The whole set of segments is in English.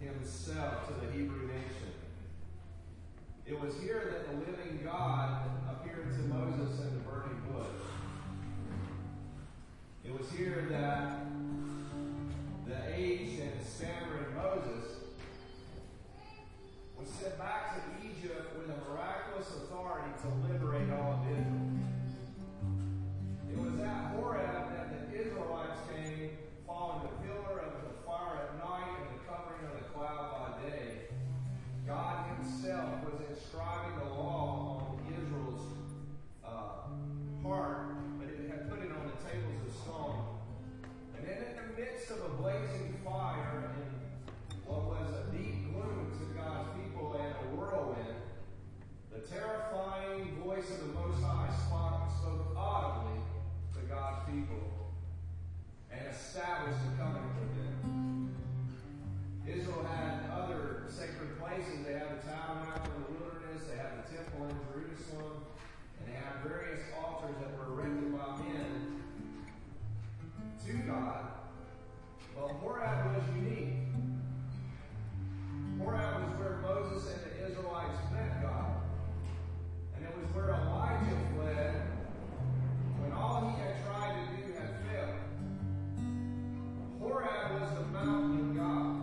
himself to the Hebrew nation. It was here that the living God appeared to Moses in the burning bush. It was here that the aged and stammering Moses was sent back to Egypt with a miraculous authority to liberate all of Israel. It was at Horeb that the Israelites came, following the pillar of at night and the covering of the cloud by day. God Himself was inscribing the law on Israel's uh, heart, but it had put it on the tables of stone. And then in the midst of a blazing fire and what was a deep gloom to God's people and a whirlwind, the terrifying voice of the Most High spoke, audibly to God's people and established a covenant with them. Israel had other sacred places. They had the tabernacle in the wilderness, they had the temple in Jerusalem, and they had various altars that were erected by men to God. But Horeb was unique. Horeb was where Moses and the Israelites met God. And it was where Elijah fled when all he had tried to do had failed. Horeb was the mountain of God.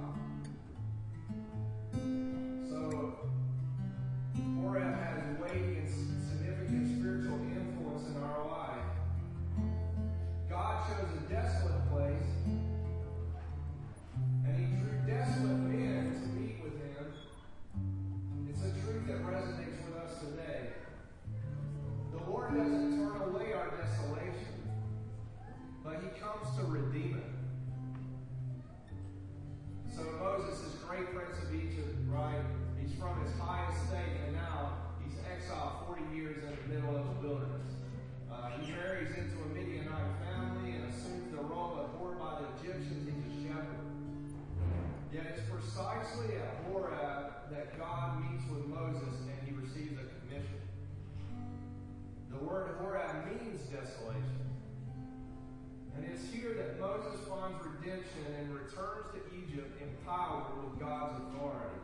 Empowered with God's authority.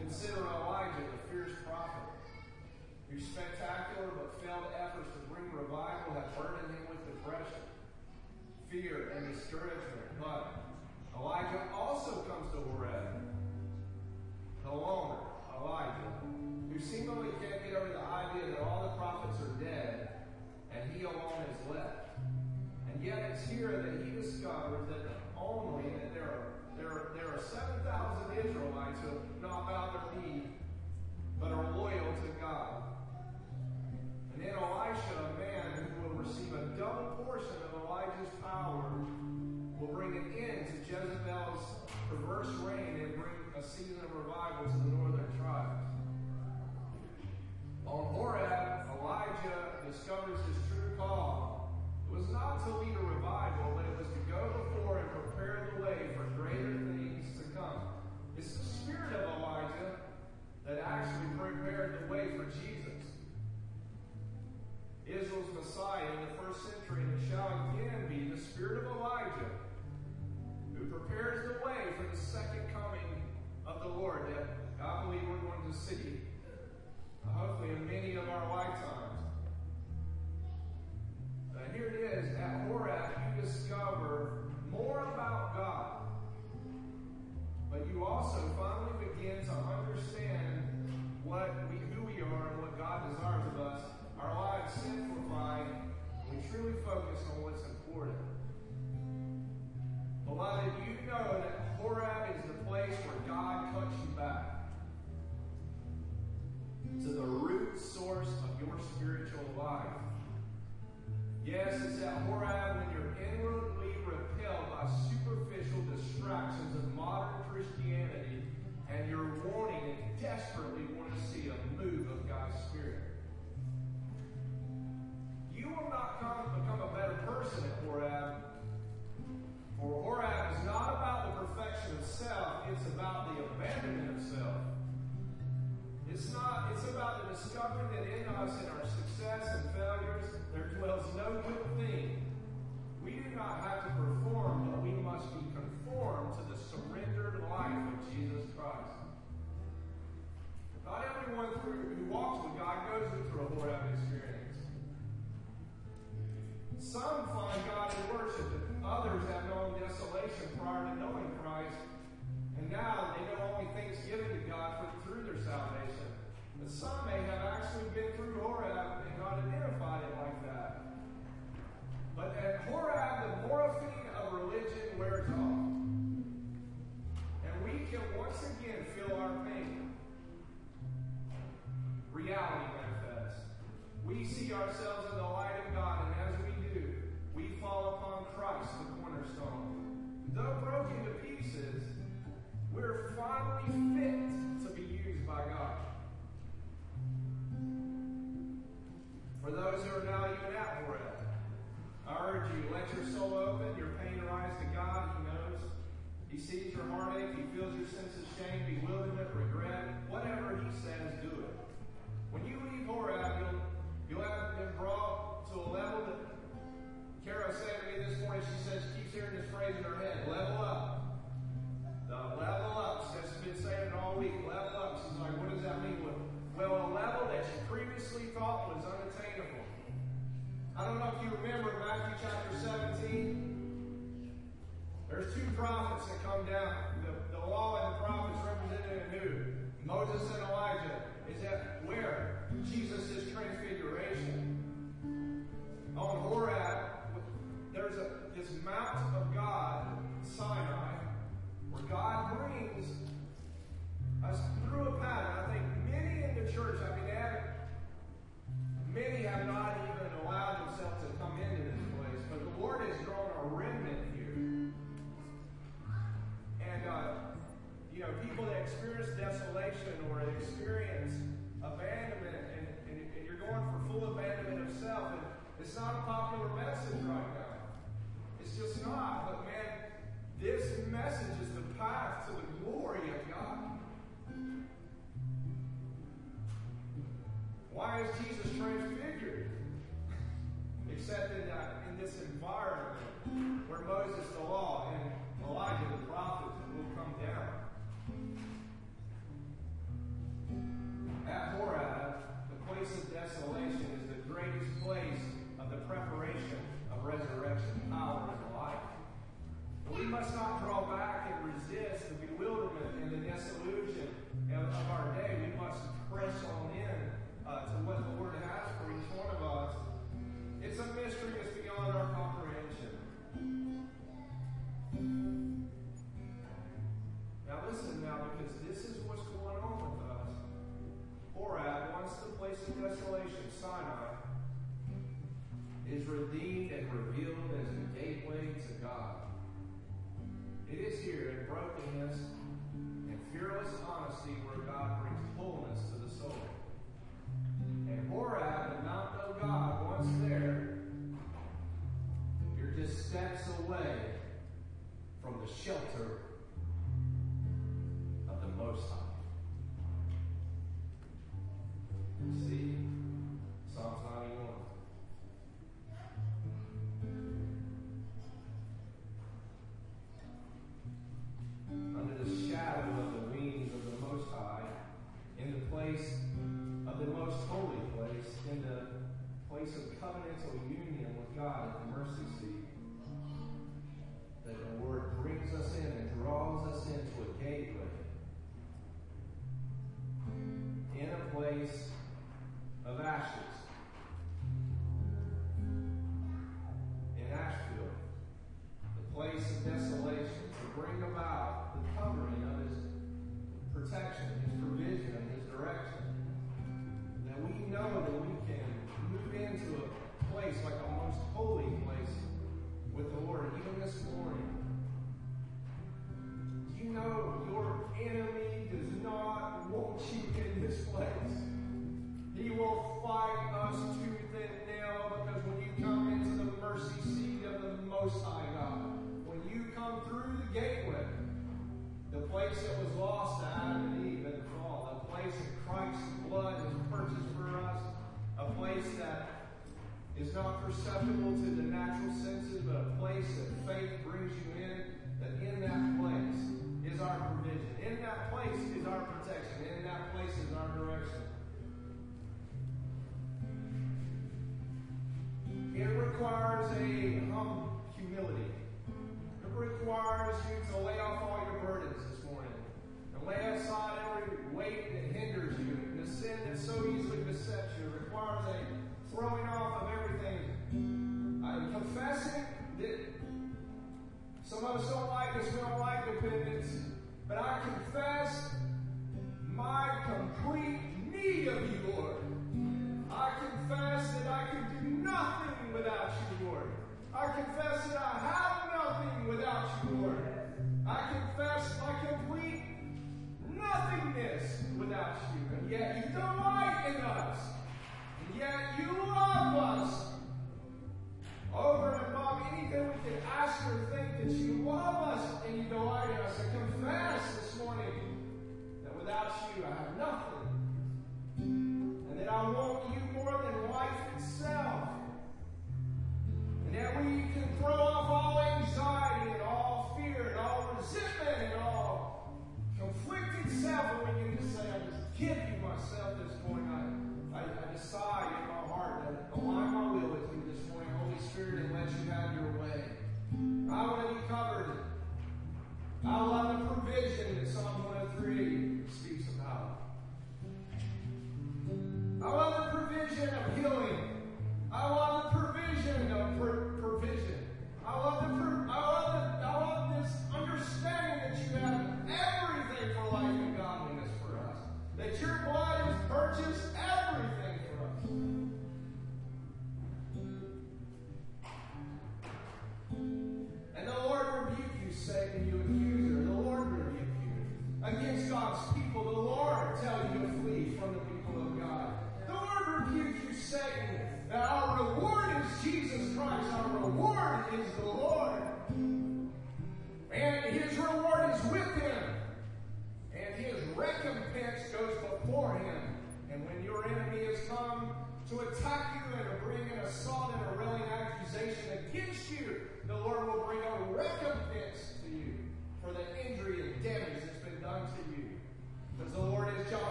Consider Elijah, the fierce prophet, whose spectacular but failed efforts to bring revival have burdened him with depression, fear, and discouragement. But Elijah also comes to Horeb. The loner, Elijah, who seemingly can't get over the idea that all the prophets are dead and he alone is left. And yet it's here that he discovers that only that there are there are, there are 7,000 Israelites who have not bowed their knee but are loyal to God. And then Elisha, a man who will receive a double portion of Elijah's power, will bring an end to Jezebel's perverse reign and bring a season of revival to the northern tribes. On Horeb, Elijah discovers his true call. It was not to lead a revival, but it was to go before and way for greater things to come. It's the spirit of Elijah that actually prepared the way for Jesus. Israel's Messiah in the first century, and it shall again be the spirit of Elijah who prepares the way for the second coming of the Lord that I believe we're going to see, uh, hopefully in many of our lifetimes. Uh, here it is, at Horeb you discover more about God. But you also finally begin to understand what we, who we are and what God desires of us. Our lives simplify. We truly focus on what's important. Beloved, you know that Horeb is the place where God cuts you back to the root source of your spiritual life. Yes, it's at Horeb when you're inwardly by superficial distractions of modern Christianity, and you're wanting and desperately want to see a move of God's Spirit. You will not come become a better person at Horeb. for Horeb is not about the perfection of self, it's about the abandonment of self. It's not, it's about the discovery that in us, in our success and failures, there dwells no good thing not have to perform, but we must be conformed to the surrendered life of Jesus Christ. Not everyone who walks with God goes through a Horeb experience. Some find God in worship, others have known desolation prior to knowing Christ, and now they know only things given to God for, through their salvation. But some may have actually been through Horeb and not identified it like. But at Horeb, the morphine of religion wears off. And we can once again feel our pain. Reality manifests. We see ourselves in the light of God, and as we do, we fall upon Christ, the cornerstone. Though broken to pieces, we're finally fit to be used by God. For those who are now even at Horeb, I urge you, let your soul open, your pain rise to God. He knows. He sees your heartache. He feels your sense of shame, bewilderment, regret. Whatever He says, do it. When you leave Horeb, you'll, you'll have been brought to a level that Kara said to me this morning. She says keeps hearing this phrase in her head level up. The level up. She's been saying it all week. Level up. She's like, what does that mean? Well, a level that you previously There's two prophets that come down. The, the law and the prophets represented in who? Moses and Elijah. Is that where? Jesus' transfiguration. On Horeb, there's a this mount of God, Sinai, where God brings us through a pattern. I think many in the church, I mean, Many have not experience desolation or experience abandonment, and, and, and you're going for full abandonment of self, and it's not a popular message right now. It's just not. But, man, this message is the path to the glory of God. Why is Jesus transfigured? Except in, that, in this environment where Moses, the law, and Elijah, the prophet, will come down. At Horeb, the place of desolation is the greatest place of the preparation of resurrection, power, and life. But we must not draw back and resist the bewilderment and the disillusion of, our day. We must press on in uh, to what the Lord has for each one of us. It's a mystery that's beyond our comprehension. Now listen now, because this is what's going on. Horeb, once the place of desolation, Sinai, is redeemed and revealed as the gateway to God. It is here in brokenness and fearless honesty where God brings wholeness to the soul. And Horeb, the mountain of God, once there, you're just steps away from the shelter of the Most High. See, Psalms 91. Under the shadow of the wings of the Most High, in the place of the most holy place, in the place of covenantal union with God the mercy seat, that the Word brings us in and draws us into a gateway, in a place of ashes in Asheville, the place of desolation, to bring about the covering of his protection, his provision, his direction. That we know that we can move into a place like a most holy place with the Lord, even this morning. You know your enemy does not want you in this place? will fight us to the nail because when you come into the mercy seat of the Most High God, when you come through the gateway, the place that was lost to Adam and Eve at the fall, a place that Christ's blood has purchased for us, a place that is not perceptible to the natural senses, but a place that faith brings you in, that in that place is our provision. In that place is our protection. In that place is our direction. It requires a humble humility. It requires you to lay off all your burdens this morning and lay aside every weight that hinders you and the sin that so easily besets you. It requires a throwing off of everything. I'm confessing that some of us don't like this, we don't like dependence, but I confess my complete need of you, Lord. I confess that I can do nothing without you, Lord. I confess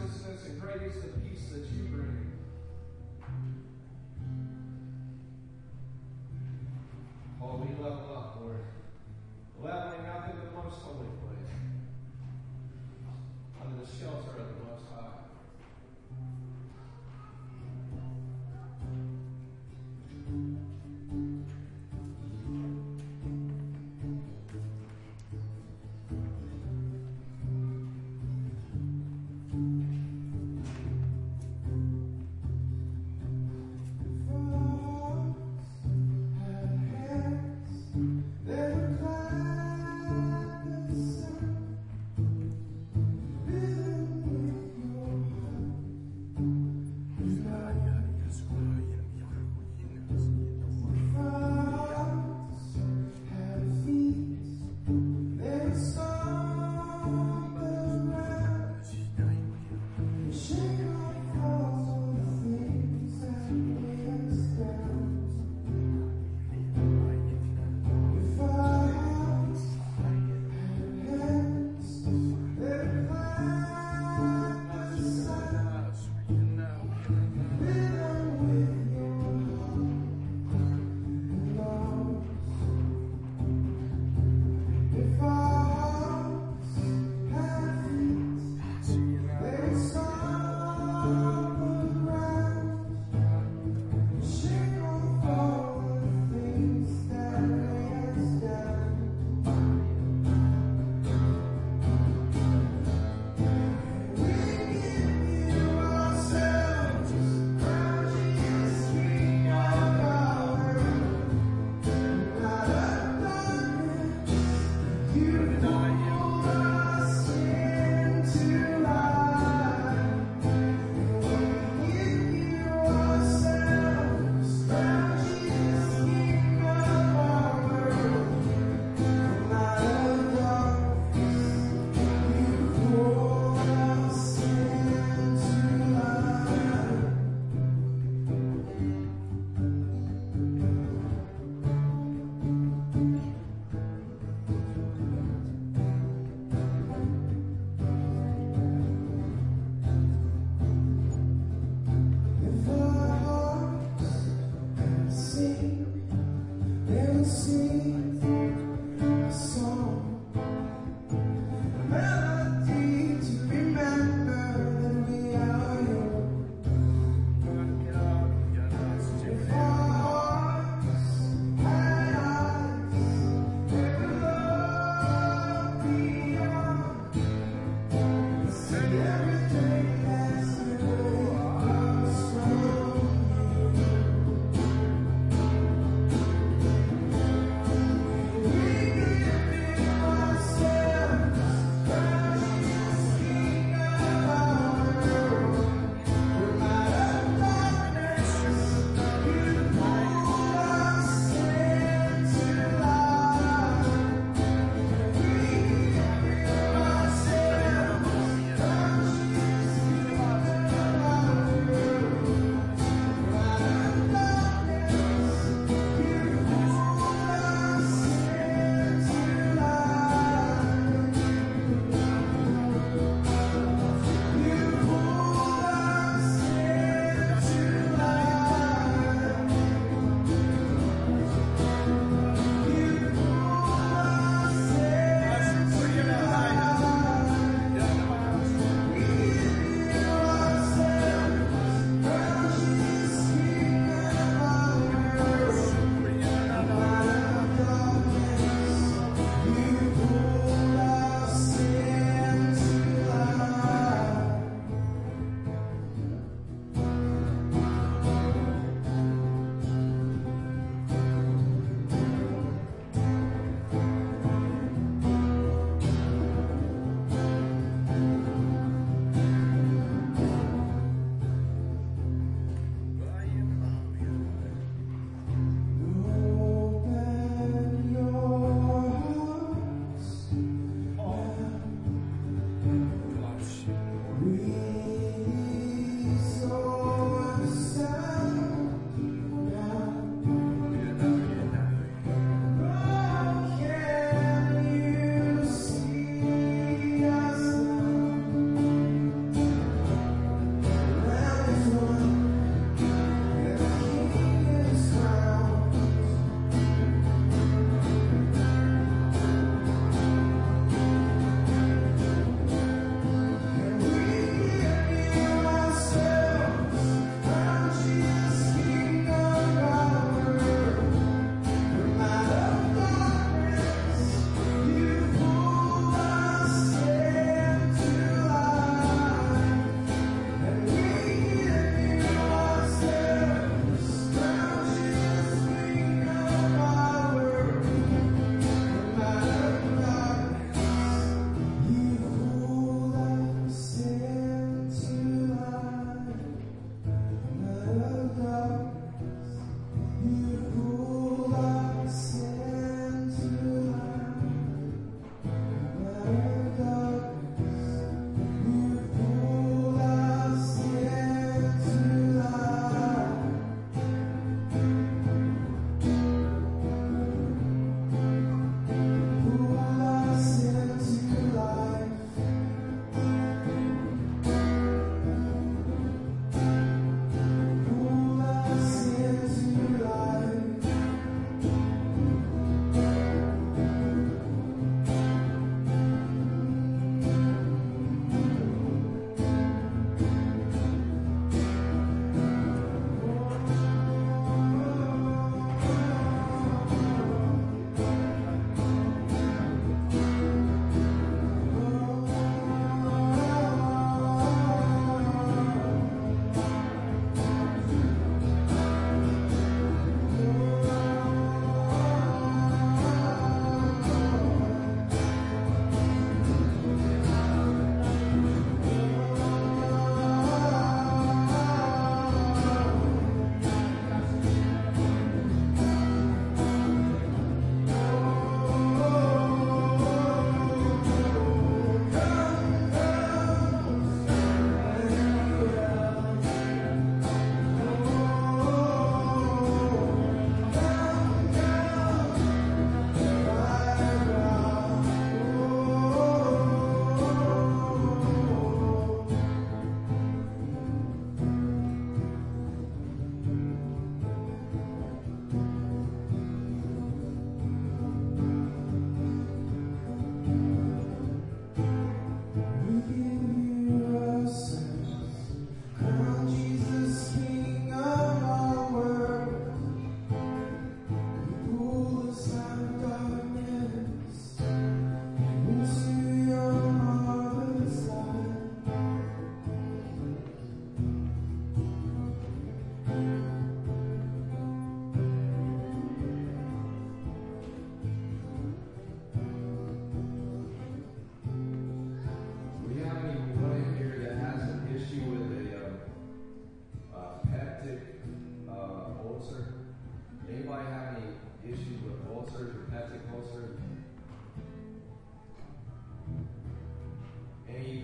righteousness and is the peace that you bring.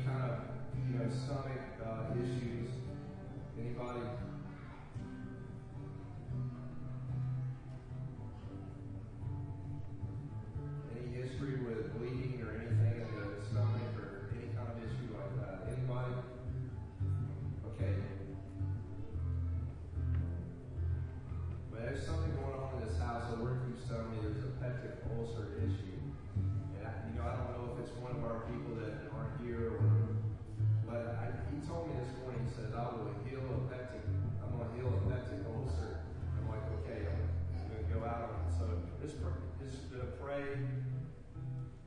Kind of, you know, stomach uh, issues? Anybody? Any history with bleeding or anything in the stomach or any kind of issue like that? Anybody? Okay. But there's something going on in this house. The word keeps telling me there's a peptic ulcer issue. One of our people that aren't here or but I, he told me this morning, he said, I will heal a peptic, I'm going to heal a peptic ulcer. I'm like, okay, I'm going to go out on it. So just, just uh, pray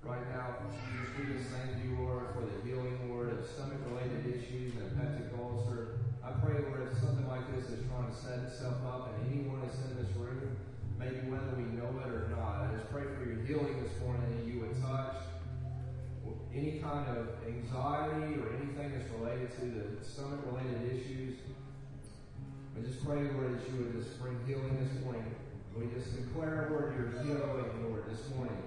right now. Just we just thank you, Lord, for the healing, Lord, of stomach-related issues and peptic ulcer. I pray, Lord, if something like this is trying to set itself up and anyone that's in this room, maybe whether we know it or not, I just pray for your healing this morning that you would touch any kind of anxiety or anything that's related to the stomach related issues. We just pray, Lord, that you would just bring healing this morning. We just declare, Lord, your healing, Lord, this morning.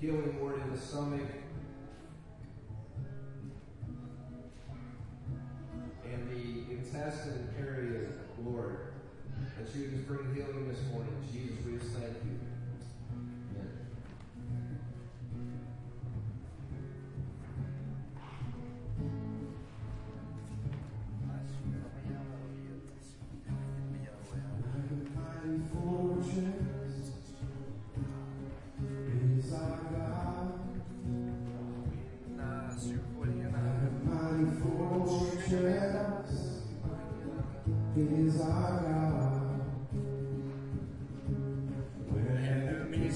Healing, Lord, in the stomach. And the intestine area, Lord. That you just bring healing this morning. Jesus, we just thank you.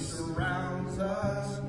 Surrounds us,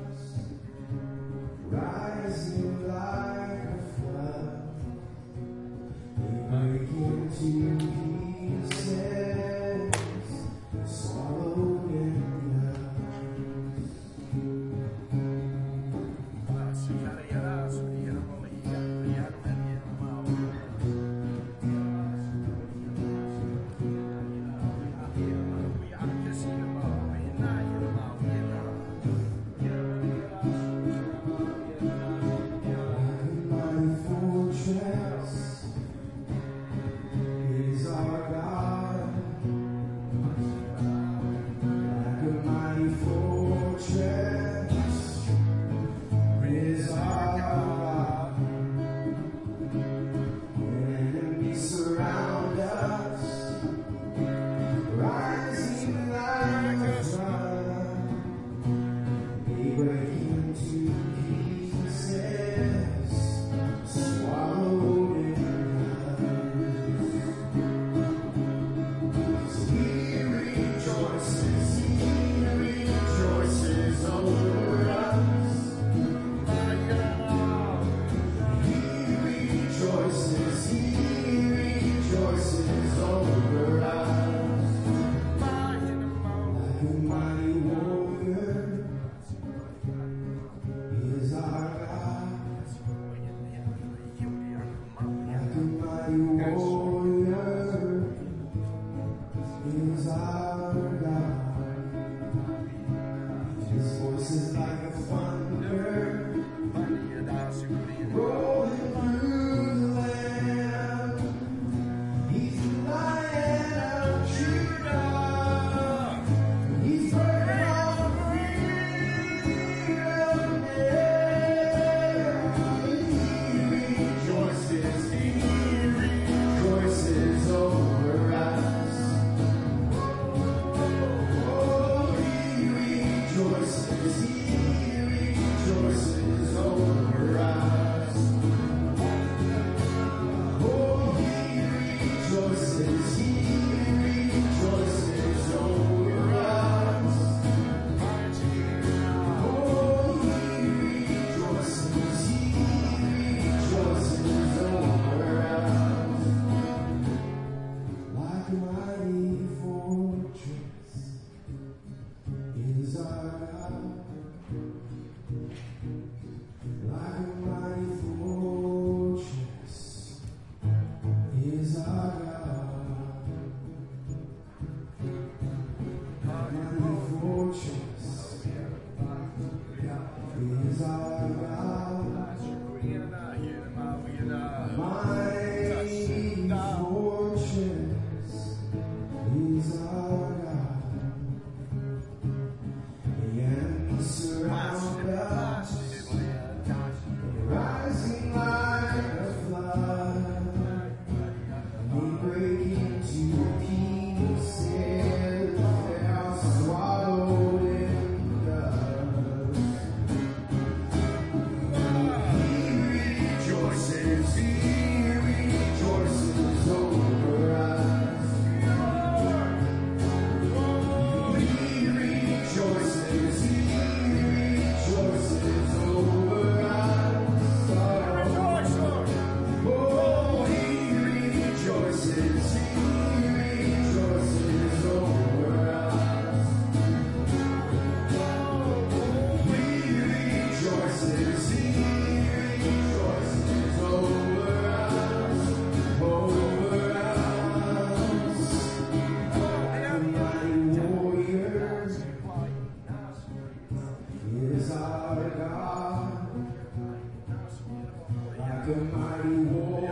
mighty warrior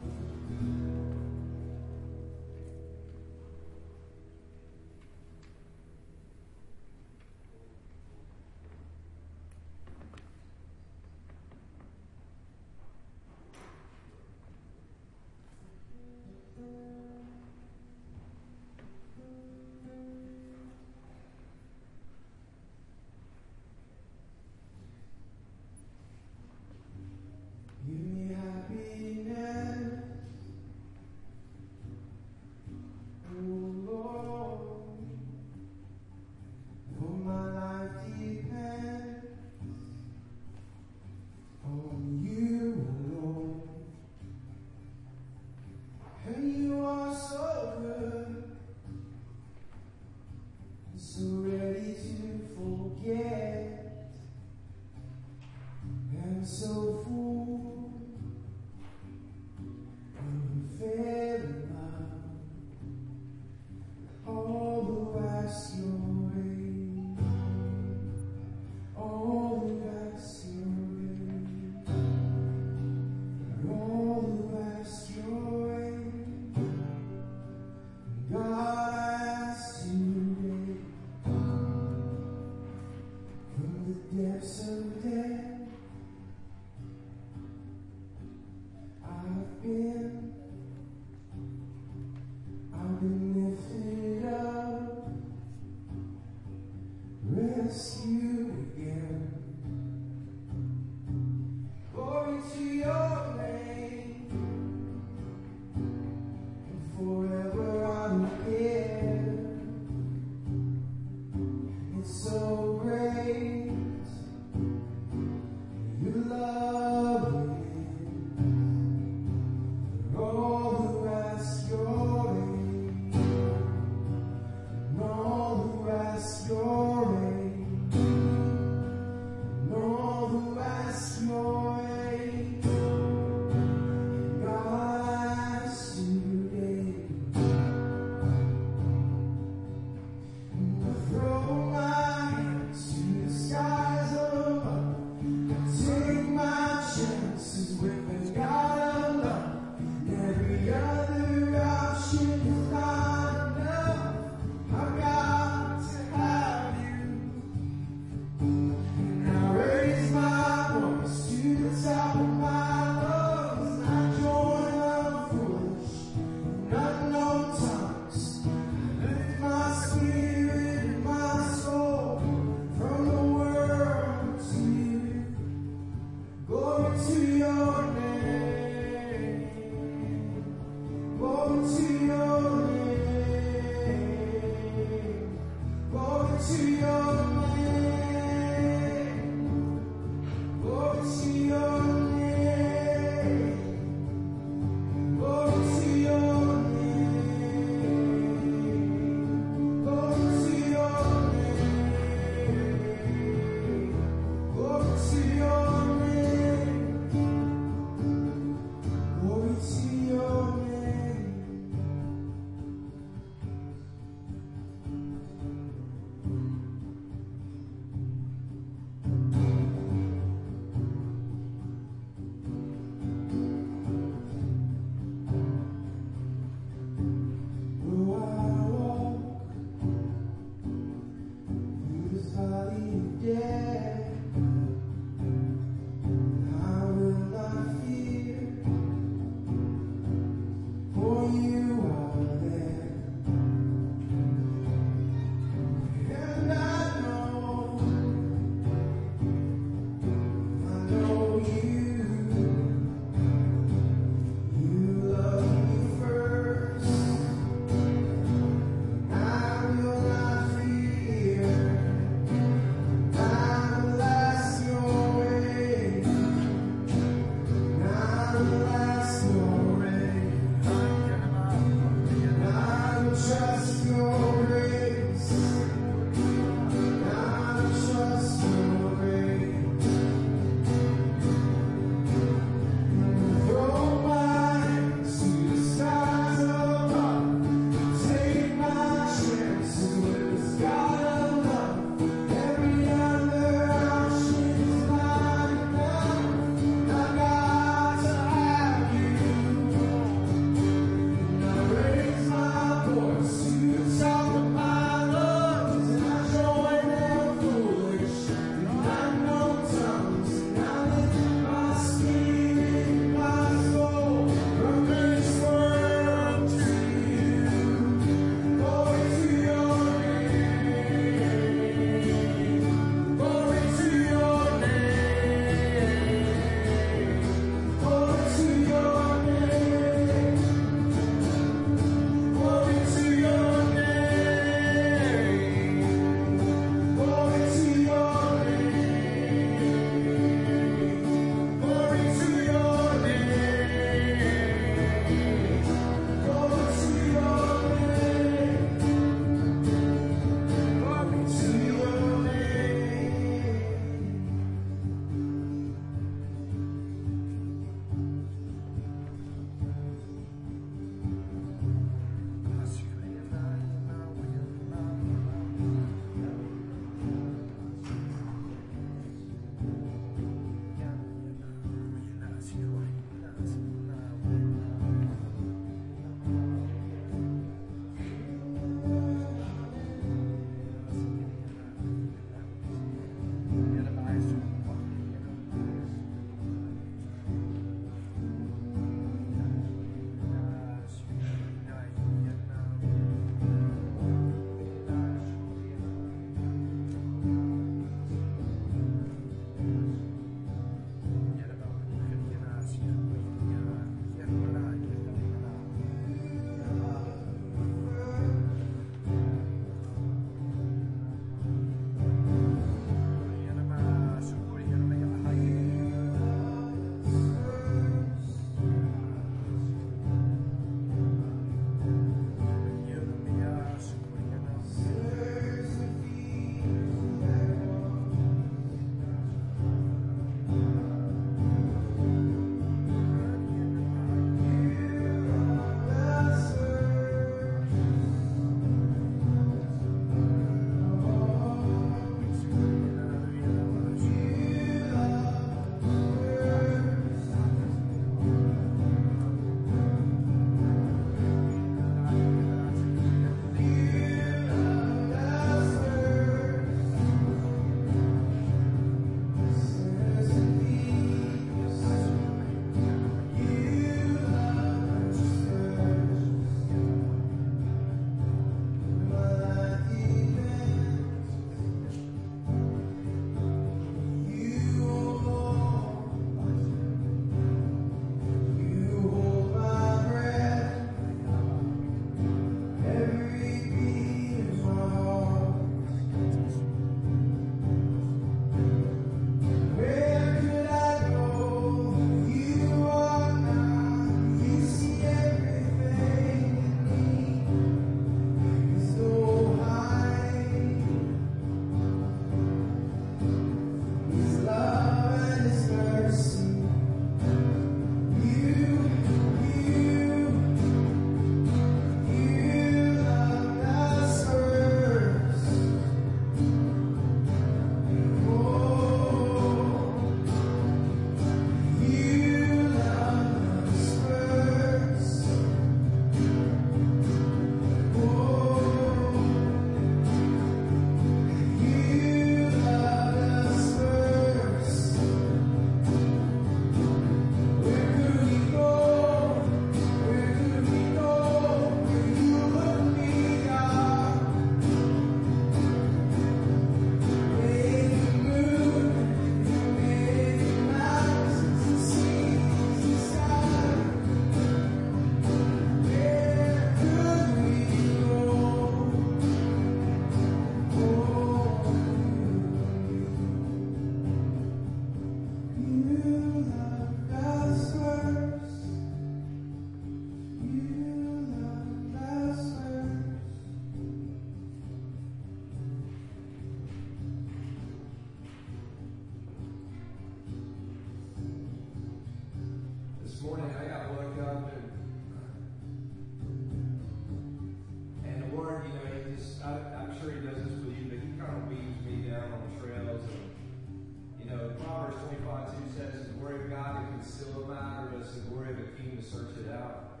says, the glory of God to can still matter is the glory of the king to search it out.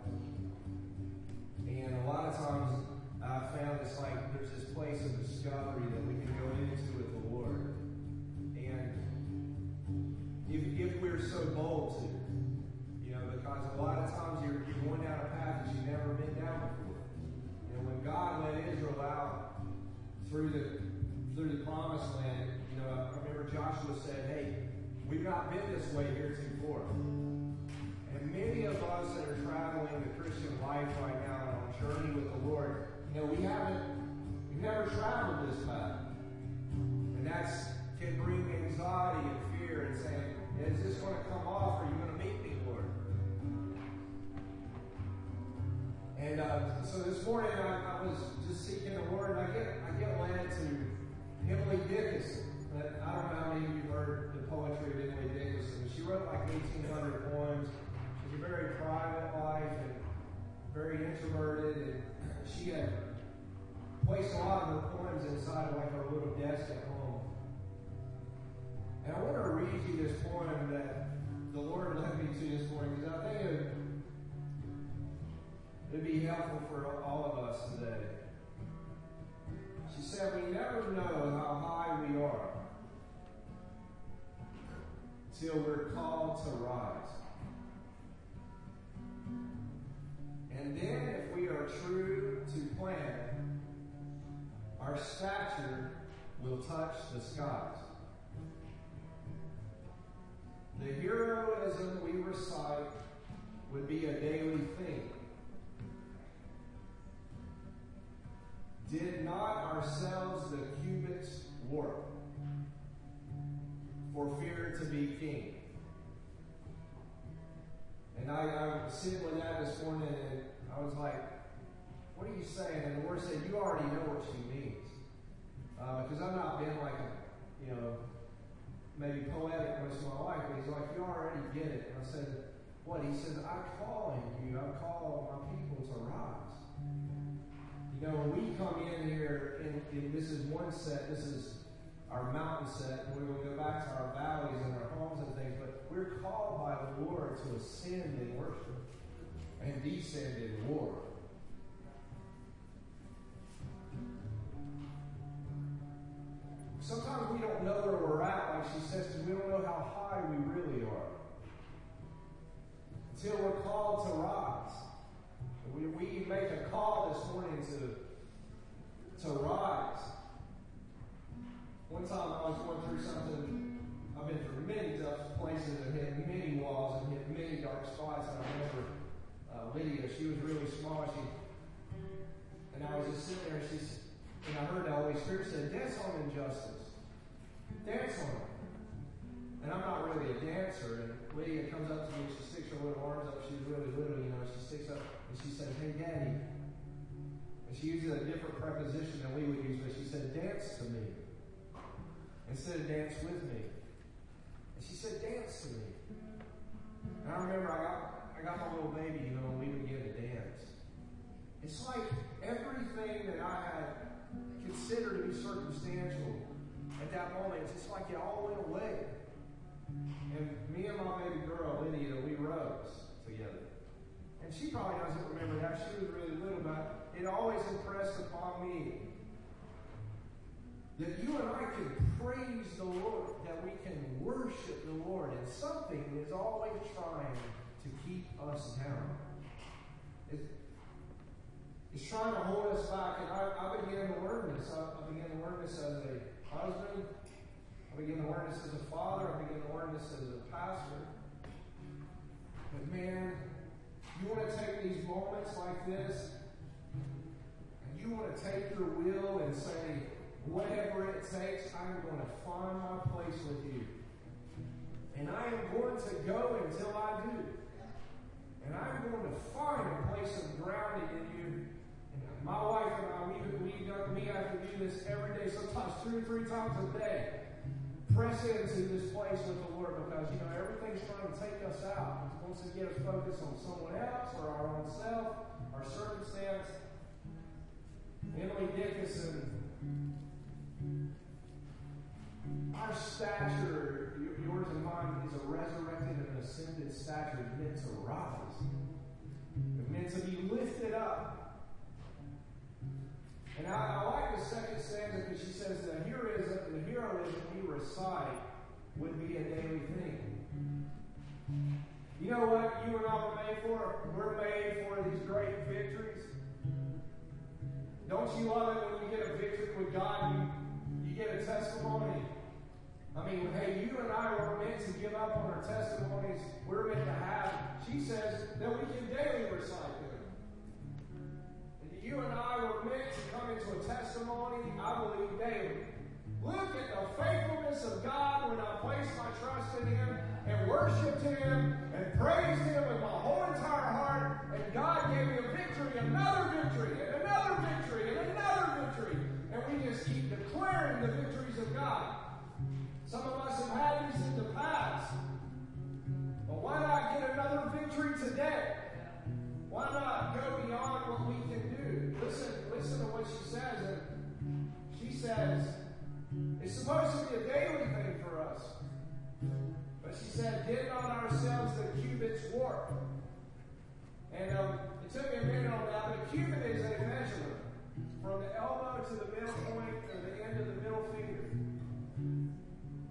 And a lot of times I've found it's like there's this place of discovery that we can go into with the Lord. And if, if we're so bold to, you know, because a lot of times you're, you're going down a path that you've never been down before. And when God led Israel out through the through the promised land, you know, I remember Joshua said, hey, we've not been this way heretofore. And many of us that are traveling the Christian life right now on journey with the Lord, you know, we haven't we've never traveled this path. And that's can bring anxiety and fear and saying, Is this going to come off? Are you going to meet me, Lord? And uh, so this morning I, I was just seeking the Lord, and I get I get led to Emily Dickinson. But I don't know how many of you heard poetry of Emily Dickinson. She wrote like 1,800 poems. She's a very private life and very introverted, and she had placed a lot of her poems inside of like her little desk at home. And I want to read you this poem that the Lord led me to this morning because I think it would be helpful for all of us today. She said, We never know how high we are till we're called to rise. And then, if we are true to plan, our stature will touch the skies. The heroism we recite would be a daily thing. Did not ourselves the cubits warp for fear to be king? And I, I was sitting with that this morning and I was like, what are you saying? And the Lord said, you already know what she means. Uh, because I've not been like a, you know, maybe poetic most of my life, but he's like, you already get it. And I said, what? He said, I call calling you. I'm calling my people to rise. You know, when we come in here, and, and this is one set, this is our mountain set, and we will go back to our valleys and our homes and things, but we're called by the Lord to ascend in worship and descend in war. Sometimes we don't know where we're at, like she says, because we don't know how high we really are. Until we're called to rise. We, we make a call this morning to, to rise. One time I was going through something, I've been through many tough places and hit many walls and hit many dark spots. And I remember uh, Lydia, she was really small. She, and I was just sitting there and she's, and I heard the Holy Spirit say, dance on injustice. Dance on it. And I'm not really a dancer. And Lydia comes up to me and she sticks her little arms up. She's really little, you know. She sticks up and she says, Hey, Daddy. And she uses a different preposition than we would use, but she said, Dance to me. Instead of dance with me. And she said, Dance to me. And I remember I got, I got my little baby, you know, and we get to dance. It's like everything that I had considered to be circumstantial at that moment, it's just like it all went away. And me and my baby girl, Lydia, we rose together. And she probably doesn't remember that. She was really little, but it always impressed upon me that you and I can praise the Lord, that we can worship the Lord, and something is always trying to keep us down. It's, it's trying to hold us back, and I, I began to learn this. I, I began to learn this as a husband. I began to learn this as a father. I began to learn this as a pastor. But man, you want to take these moments like this, and you want to take your will and say, whatever it takes, I'm going to find my place with you. And I am going to go until I do. And I'm going to find a place of grounding in you. And my wife and I, we, we, we have to do this every day, sometimes two or three times a day. Press into this place with the Lord because, you know, everything's trying to take us out. It wants to get us focused on someone else or our own self, our circumstance. Emily Dickinson our stature, yours and mine, is a resurrected and ascended stature meant to rise. It meant to be lifted up. And I, I like the second stanza because she says the heroism, the heroism we recite would be a daily thing. You know what you and I were made for? We're made for these great victories. Don't you love it when you get a victory with God? You, you get a testimony. I mean, hey, you and I were meant to give up on our testimonies. We're meant to have. She says that we can daily recite them. And you and I were meant to come into a testimony, I believe, daily. Look at the faithfulness of God when I place my trust in Him and worshiped Him and praised Him with my whole entire heart. And God gave me a victory, another victory, and another victory, and another victory. And we just keep declaring the God. Us have had these in the past. But why not get another victory today? Why not go beyond what we can do? Listen, listen to what she says. And she says, it's supposed to be a daily thing for us. But she said, get on ourselves the cubit's warp. And um, it took me a minute on that, but a cubit is a measurement from the elbow to the middle point or the end of the middle finger.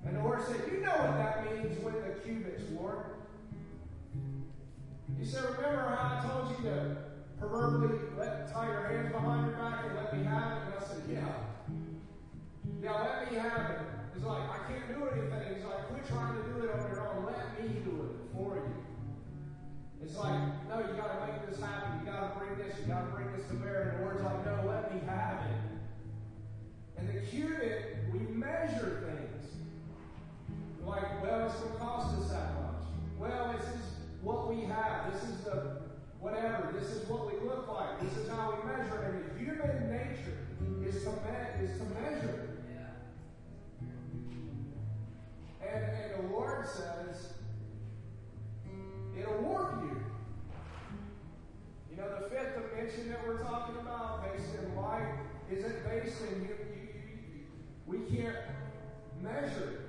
And the Lord said, You know what that means when the cubit's warped. He said, Remember how I told you to proverbially let tie your hands behind your back and let me have it? And I said, Yeah. Now let me have it. It's like, I can't do anything. He's like, quit trying to do it on your own. Let me do it for you. It's like, no, you got to make this happen. You got to bring this. You got to bring this to bear. And the Lord's like, no, let me have it. And the cubit, we measure things. Like, well, it's going to cost us that much. Well, this is what we have. This is the whatever. This is what we look like. This is how we measure. And human nature is to, me- is to measure. And, and the Lord says, it'll warp you. You know, the fifth dimension that we're talking about, based in light, isn't based in you. you, you we can't measure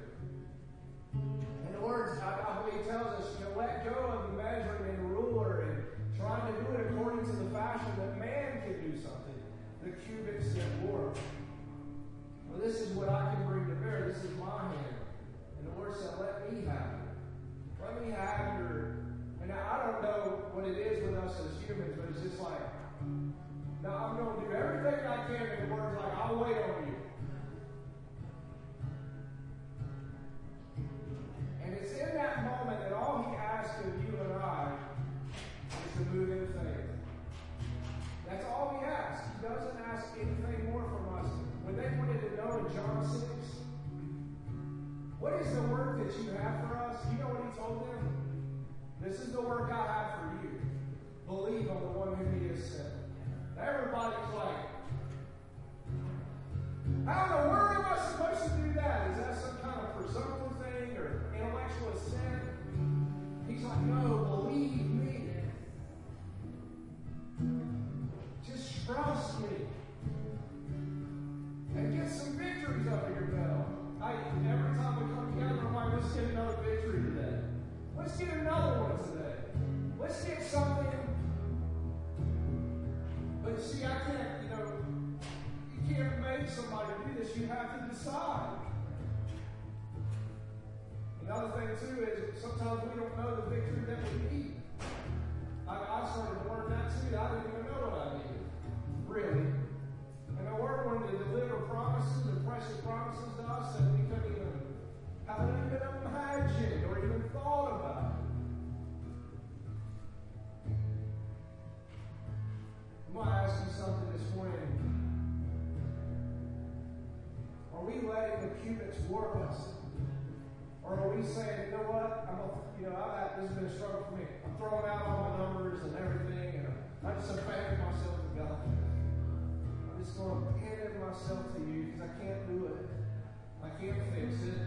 I can't fix it.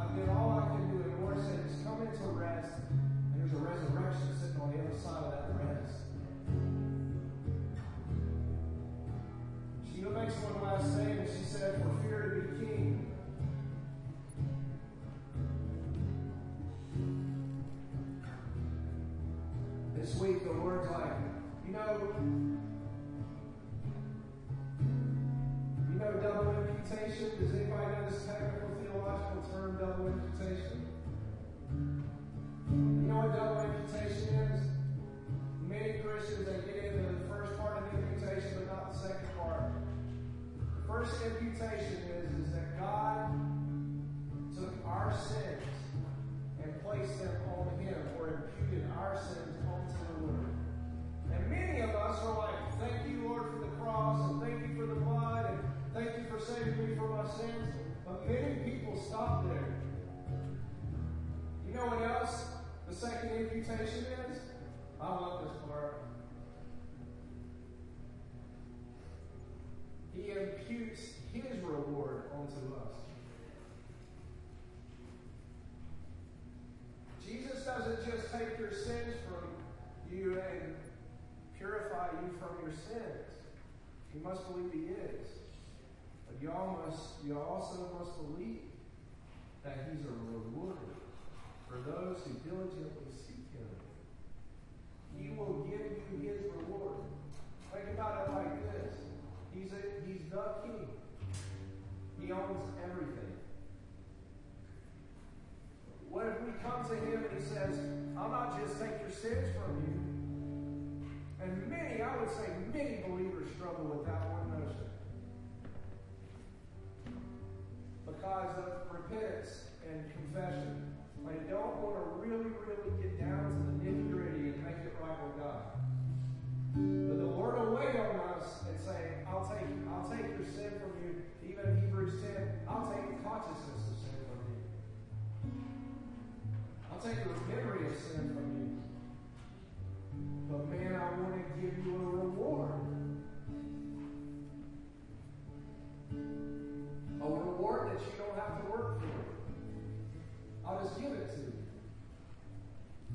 I did all I can do, and Lord said, just come into rest, and there's a resurrection sitting on the other side of that rest. She makes one last statement. She said, for fear to be king. This week, the Lord's like, double imputation? You know what double imputation is? Many Christians they get into the first part of imputation, but not the second part. The first imputation is, is that God took our sins and placed them on Him, or imputed our sins onto the Lord. And many of us are like, thank you, Lord, for the cross, and thank you for the blood, and thank you for saving me from my sins. But many people stop there. You know what else the second imputation is? I love this part. He imputes his reward onto us. Jesus doesn't just take your sins from you and purify you from your sins. You must believe he is. But y'all must you also must believe that he's a rewarder for those who diligently seek him. He will give you his reward. Think about it like this. He's a, he's the king. He owns everything. What if we come to him and he says, I'll not just take your sins from you. And many, I would say many believers struggle with that one Because of repentance and confession. They don't want to really, really get down to the nitty gritty and make it right with God. But the Lord will wait on us and say, I'll take, I'll take your sin from you. Even Hebrews 10, I'll take the consciousness of sin from you. I'll take the memory of sin from you. But man, I want to give you a reward. Work for. I'll just give it to you.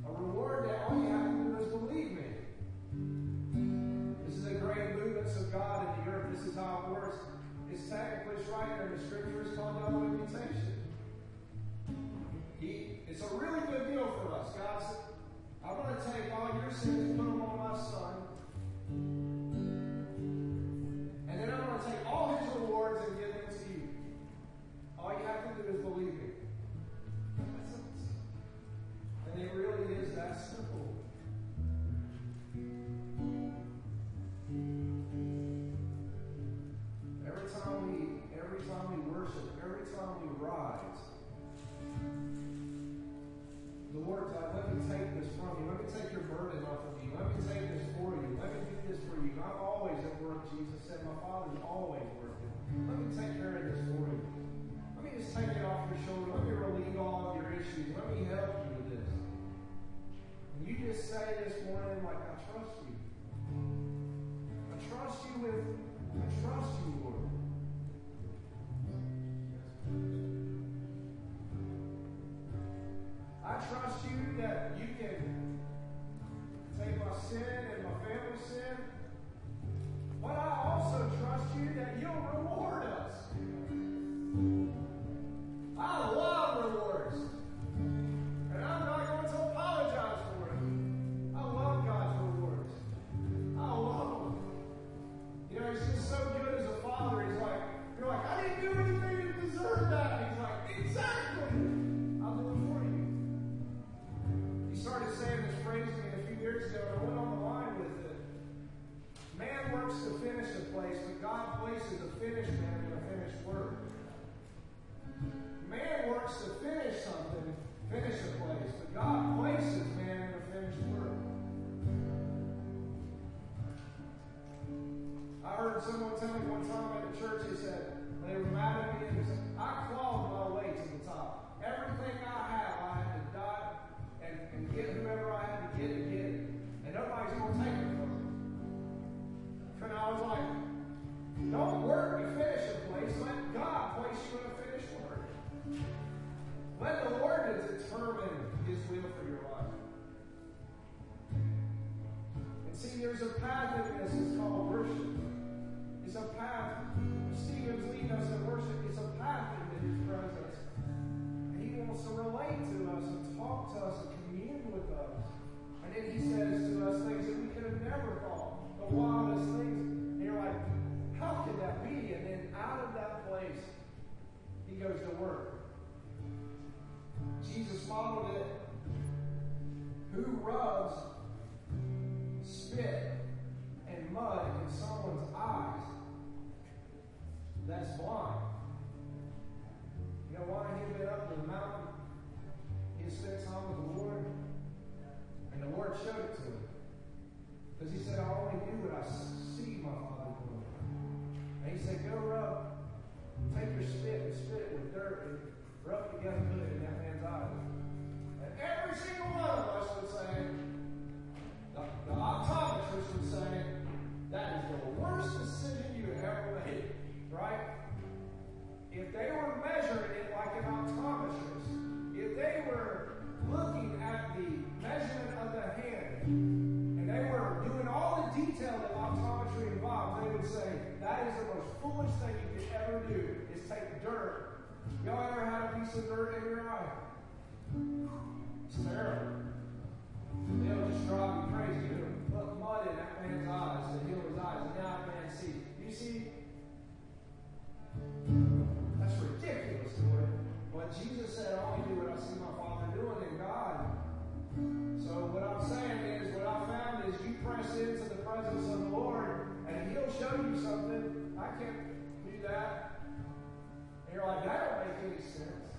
A reward that all you have to do is believe me. This is a great movements of God in the earth. This is how it works. It's technically it's right there in the scripture. It's called double imputation. He, it's a really good deal for us. God said, I'm going to take all your sins, and put them on my son. And then I'm going to take all his rewards and give. All you have to do is believe me. And it really is that simple. Every time we every time we worship, every time we rise, the Lord's like, let me take this from you. Let me take your burden off of you. Let me take this for you. Let me do this for you. I'm always at work, Jesus said. My Father's always working. Let me take care of this for you. Take it off your shoulder. Let me relieve all of your issues. Let me help you with this. And you just say this morning, like, I trust you. I trust you with, I trust you, Lord. I trust you that you can take my sin and my family's sin, but I also trust you that you'll reward us. I love rewards. And I'm not going to apologize for it. I love God's rewards. I love them. You know, he's just so good as a father. He's like, you're like, I didn't do anything to deserve that. He's like, exactly. I'll do it for you. He started saying this phrase to me a few years ago, and I went on the line with it. Man works to finish a place, but God places a finished man Man works to finish something, finish a place, but God places man in a finished work. I heard someone tell me one time at the church, he said, they were mad at me, said, I clawed my way to the top. Everything I have, I had to die and, and get whoever I had to get and get it. And nobody's going to take it from me. And I was like, don't work to finish a place. Let God place you in a. Let the Lord determine His will for your life. And see, there's a path in this. It's called worship. It's a path. Stephen's leading us in worship. It's a path into His presence. And He wants to relate to us and talk to us and commune with us. And then He says to us things that we could have never thought. The wildest things. And you're like, how can that be? And then out of that place, He goes to work. Jesus modeled it. Who rubs spit and mud in someone's eyes that's blind? You know why he been up to the mountain? He spent time with the Lord, and the Lord showed it to him. Because he said, I only do what I see my Father doing. And he said, Go rub, take your spit and spit it with dirt and rub it together good in that man's eyes. And every single one of us would say, the, the optometrist would say, that is the worst decision you ever made, right? If they were measuring it like an optometrist, if they were looking at the measurement of the hand, and they were doing all the detail that optometry involves, they would say, that is the most foolish thing you could ever do, is take dirt. Y'all ever had a piece of dirt in your eye? It's terrible. It'll just drive you crazy. It'll put mud in that man's eyes to heal his eyes, and now that man see. You see, that's ridiculous, Lord. But Jesus said, I only do what I see my Father doing in God. So what I'm saying is, what I found is you press into the presence of the Lord, and He'll show you something. I can't do that. You're like, that don't make any sense.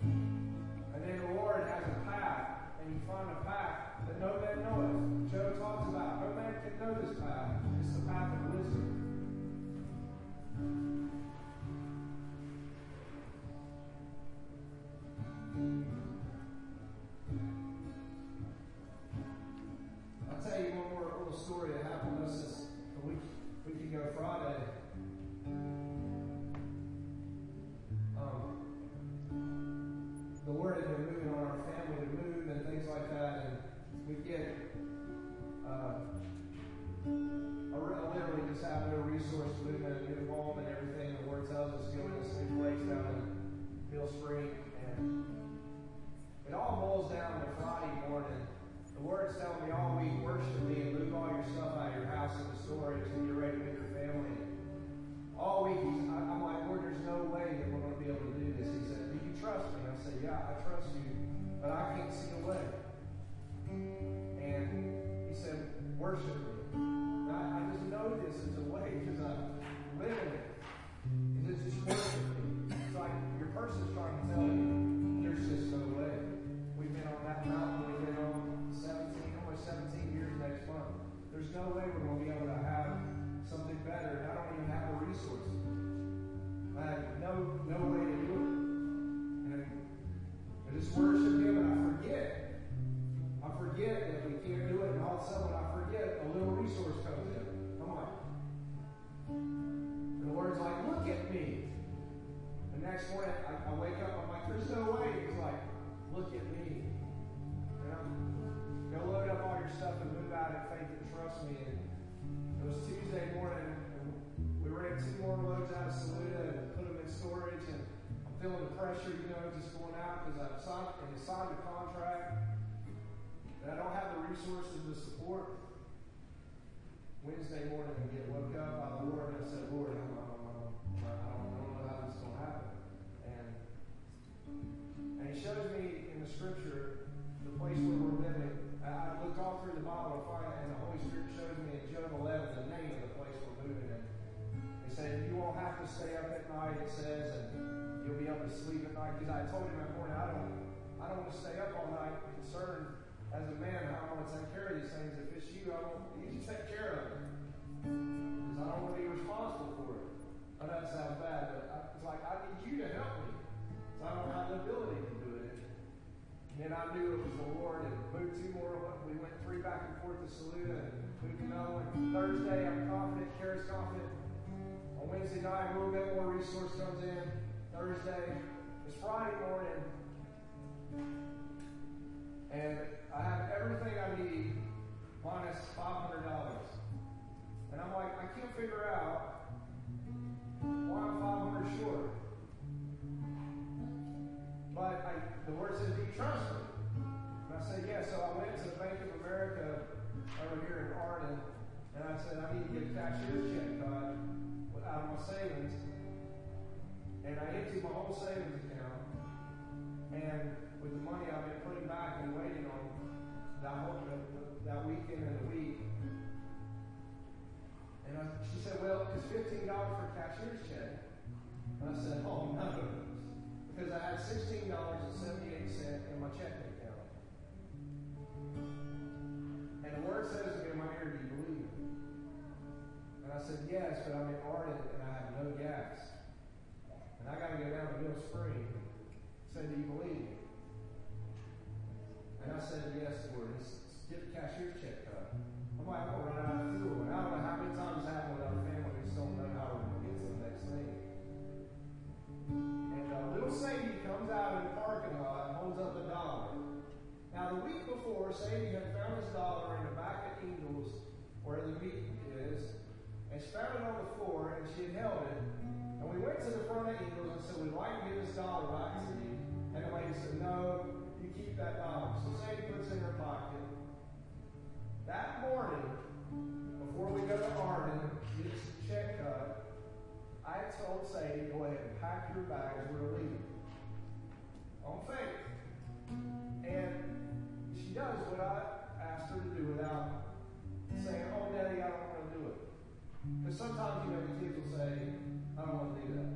And then the Lord has a path, and you find a path that no man knoweth. Job talks about, no man can know this path. It's the path of wisdom. I'll tell you one more little story that happened to us this a week, week ago Friday. The had been moving on our family to move and things like that, and we get uh, a, literally just having a resource to move in a new home and everything. The word tells us to go in this new place down in Mill Spring, and it all boils down to Friday morning. The word's telling me all week, worship me and move all your stuff out of your house into storage and get ready move your family. All week, I'm like, Lord, there's no way that we're going to be able to do this. He said, trust me? I said, Yeah, I trust you, but I can't see the way. And he said, Worship me. And I, I just know this is a way because I live in it. Because it's just worship me. It's like your person's trying to tell you, there's just no way. We've been on that mountain, we've been on 17, almost 17 years next month. There's no way we're going to be able to have something better. And I don't even have the resources. I have no no way to do it. Worship Him and I forget. I forget that we can't do it, and all of a sudden I forget, a little resource comes in. I'm like, and the Lord's like, look at me. The next morning I, I wake up, I'm like, there's no way. He's like, look at me. You know? Go load up all your stuff and move out in faith and trust me. And it was Tuesday morning, and we ran two more loads out of Saluda and put them in storage. And feeling the pressure, you know, just going out because I've signed and signed a contract that I don't have the resources to support. Wednesday morning, I get woke up by the Lord, and I said, Lord, I'm, I'm, I'm, I don't know how this is going to happen. And and he shows me in the scripture the place where we're living. I, I looked all through the Bible to find and the Holy Spirit shows me in Job 11 the name of the place we're moving in. He said, You won't have to stay up at night, it says, and you'll be able to sleep at night. Because I told him that morning, I don't, I don't want to stay up all night concerned as a man how I'm going to take care of these things. If it's you, I want you to take care of it. Because I don't want to be responsible for it. I know that sounds bad, but I, it's like, I need you to help me. So I don't have the ability to do it. And I knew it was the Lord and moved two more. We went three back and forth to Saluda and moved another one. Thursday, I'm confident. Kara's confident. On Wednesday night, a little bit more resource comes in. Thursday, it's Friday morning. And I have everything I need minus $500. And I'm like, I can't figure out why I'm 500 short. But I, the word says, Do you trust me? And I said, Yeah. So I went to Bank of America over here in Arden, and I said, I need to get a cashier's check, God, out of my savings. And I emptied my whole savings account. And with the money I've been putting back and waiting on that whole that, weekend and the week. And I, she said, Well, it's fifteen dollars for a cashier's check. And I said, Oh no. Because I had sixteen dollars and seventy-eight cents in my checking account. And the word says to me in my ear, Do you believe it? And I said, Yes, but I'm in Arden and I have no gas. And I gotta go down to Mill Spring. Said, Do you believe me? And I said, Yes, Lord. Let's get the cashier's check cut. I'm like, I'm gonna run out of fuel. And I don't know how many times it happened with our family. Just don't know how we're gonna get to the next thing. And uh, little Sadie comes out in the parking lot and holds up a dollar. Now, the week before, Sadie had found this dollar in the back of Ingles, where the meat is, and she found it on the floor, and she had held it. We went to the front of Ingles and said, We'd like to give this dollar back to you. And the lady said, No, you keep that dollar. So Sadie puts it in her pocket. That morning, before we go to Arden, get this check cut, I told Sadie, go ahead and pack your bags, we're leaving. On faith. And she does what I asked her to do without saying, oh, Daddy, I don't want to do it. Because sometimes, you know, the kids will say, I don't want to do that.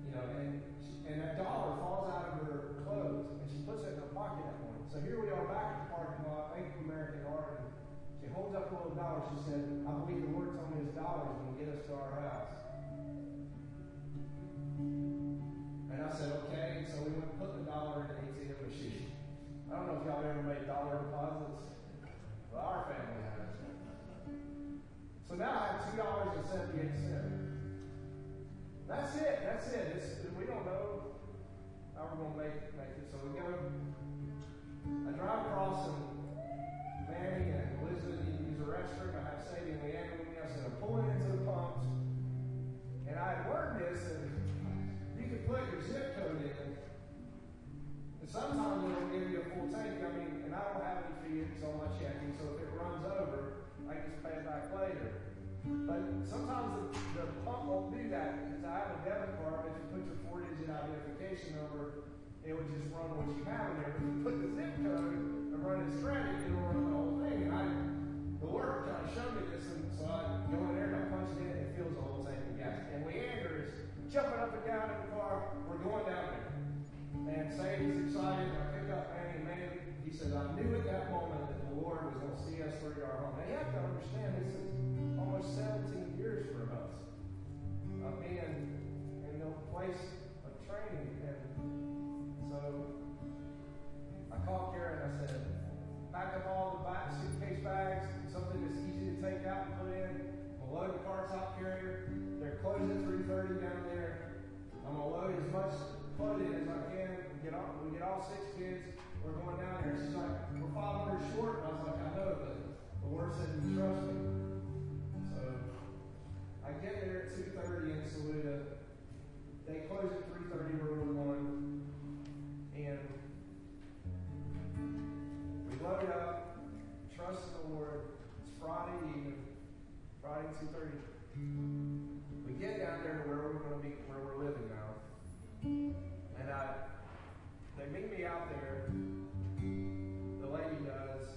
You know, and and that dollar falls out of her clothes, and she puts it in her pocket that morning. So here we are back at the parking lot, Bank of America Garden. She holds up a little dollar. She said, I believe the Lord told me this dollar is going to get us to our house. And I said, okay. And so we went and put the dollar in the ATM machine. I don't know if y'all ever made dollar deposits, but our family has. So now I have $2.78. That's it. That's it. It's, we don't know how we're gonna make make it. So we go. I drive across and Manny and Elizabeth to use the restroom. I have Sadie and Leanna with me. I said, I'm pulling into the pumps. And I had learned this that you can put your zip code in. And sometimes it'll give you a full tank. I mean, and I don't have any fees on my checking, so if it runs over, I can just pay it back later. But sometimes the, the pump won't do that because I have a debit card. If you put your four-digit identification number, it would just run what you have in there. If you put the zip code and run it straight, it'll run the whole thing. And I, the Lord kind of showed me this, and so I go in there and I punch it in, and it fills the whole tank gas. And Leander is jumping up and down in the car. We're going down there. And Sadie's excited. I pick up Manny, Manny, he says, I knew at that moment that the Lord was going to see us through our home. Now, you have to understand, this is almost 17 years for us of being in the place of training. And so I called Karen and I said, pack up all the back suitcase bags, something that's easy to take out and put in. We'll load the car top carrier. They're closing at 3.30 down there. I'm going to load as much clothing as I can. We get all, we get all six kids. We're going down there. She's like, we're 500 short. And I was like, I know, but the Lord said, trust me. Get there at 2.30 in Saluda. They close at 3.30 where we're going. And we load up, trust the Lord. It's Friday evening, Friday 2.30. We get down there to where we're going to be, where we're living now. And I, they meet me out there. The lady does.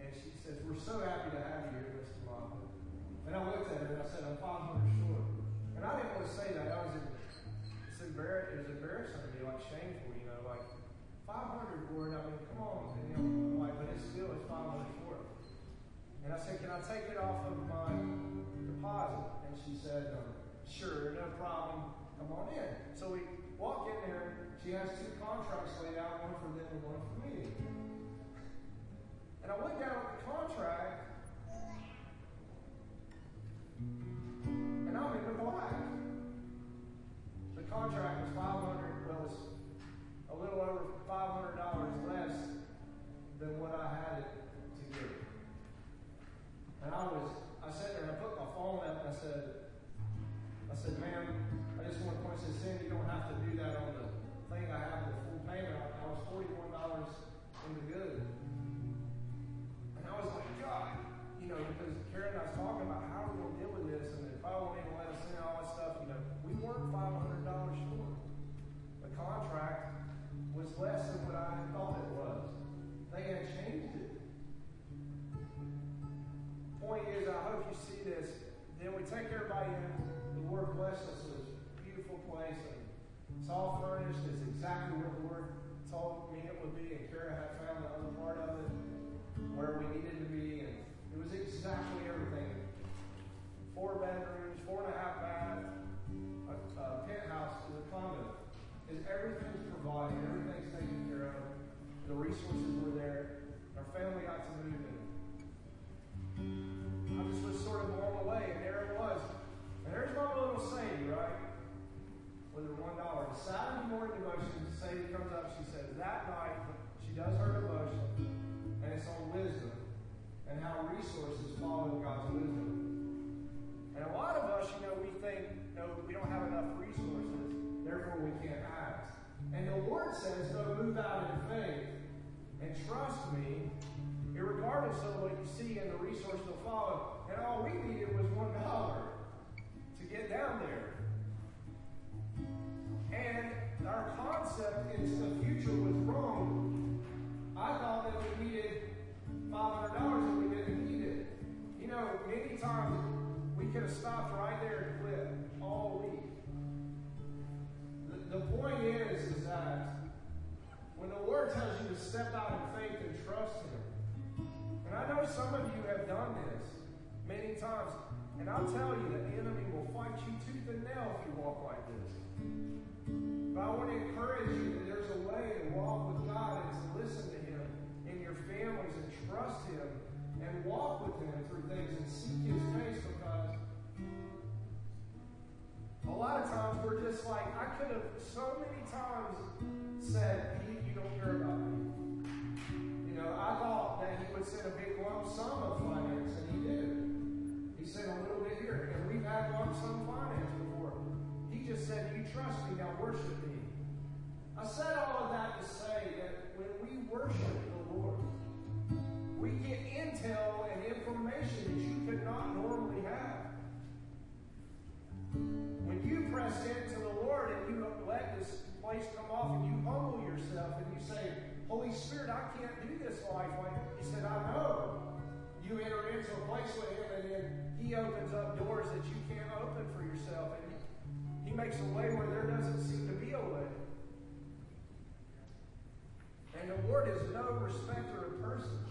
And she says, we're so happy to have you. And I looked at her and I said, I'm 500 short. And I didn't want to say that. I was, it's it was embarrassing to me, like shameful, you know, like 500 Lord, I mean, come on. And, you know, like, but it's still, it's 500 short. And I said, can I take it off of my deposit? And she said, um, sure, no problem. Come on in. So we walk in there. She has two contracts laid out, one for them and one for me. And I went down at the contract, the Lord tells you to step out in faith and trust Him, and I know some of you have done this many times, and I'll tell you that the enemy will fight you tooth and nail if you walk like this. But I want to encourage you that there's a way to walk with God and to listen to Him in your families and trust Him and walk with Him through things and seek His face because a lot of times we're just like, I could have so many times said, don't care about me. You know, I thought that he would send a big lump sum of finance, and he did. He sent a little bit here, and we've had lump sum finance before. He just said, You trust me, now worship me. I said all of that to say that when we worship the Lord, we get intel and information that you could not normally have. When you press into the Lord and you let this place come off and you humble yourself and you say, Holy Spirit, I can't do this life He said, I know. You enter into a place with Him and then He opens up doors that you can't open for yourself. And He, makes a way where there doesn't seem to be a way. And the Lord is no respecter of persons.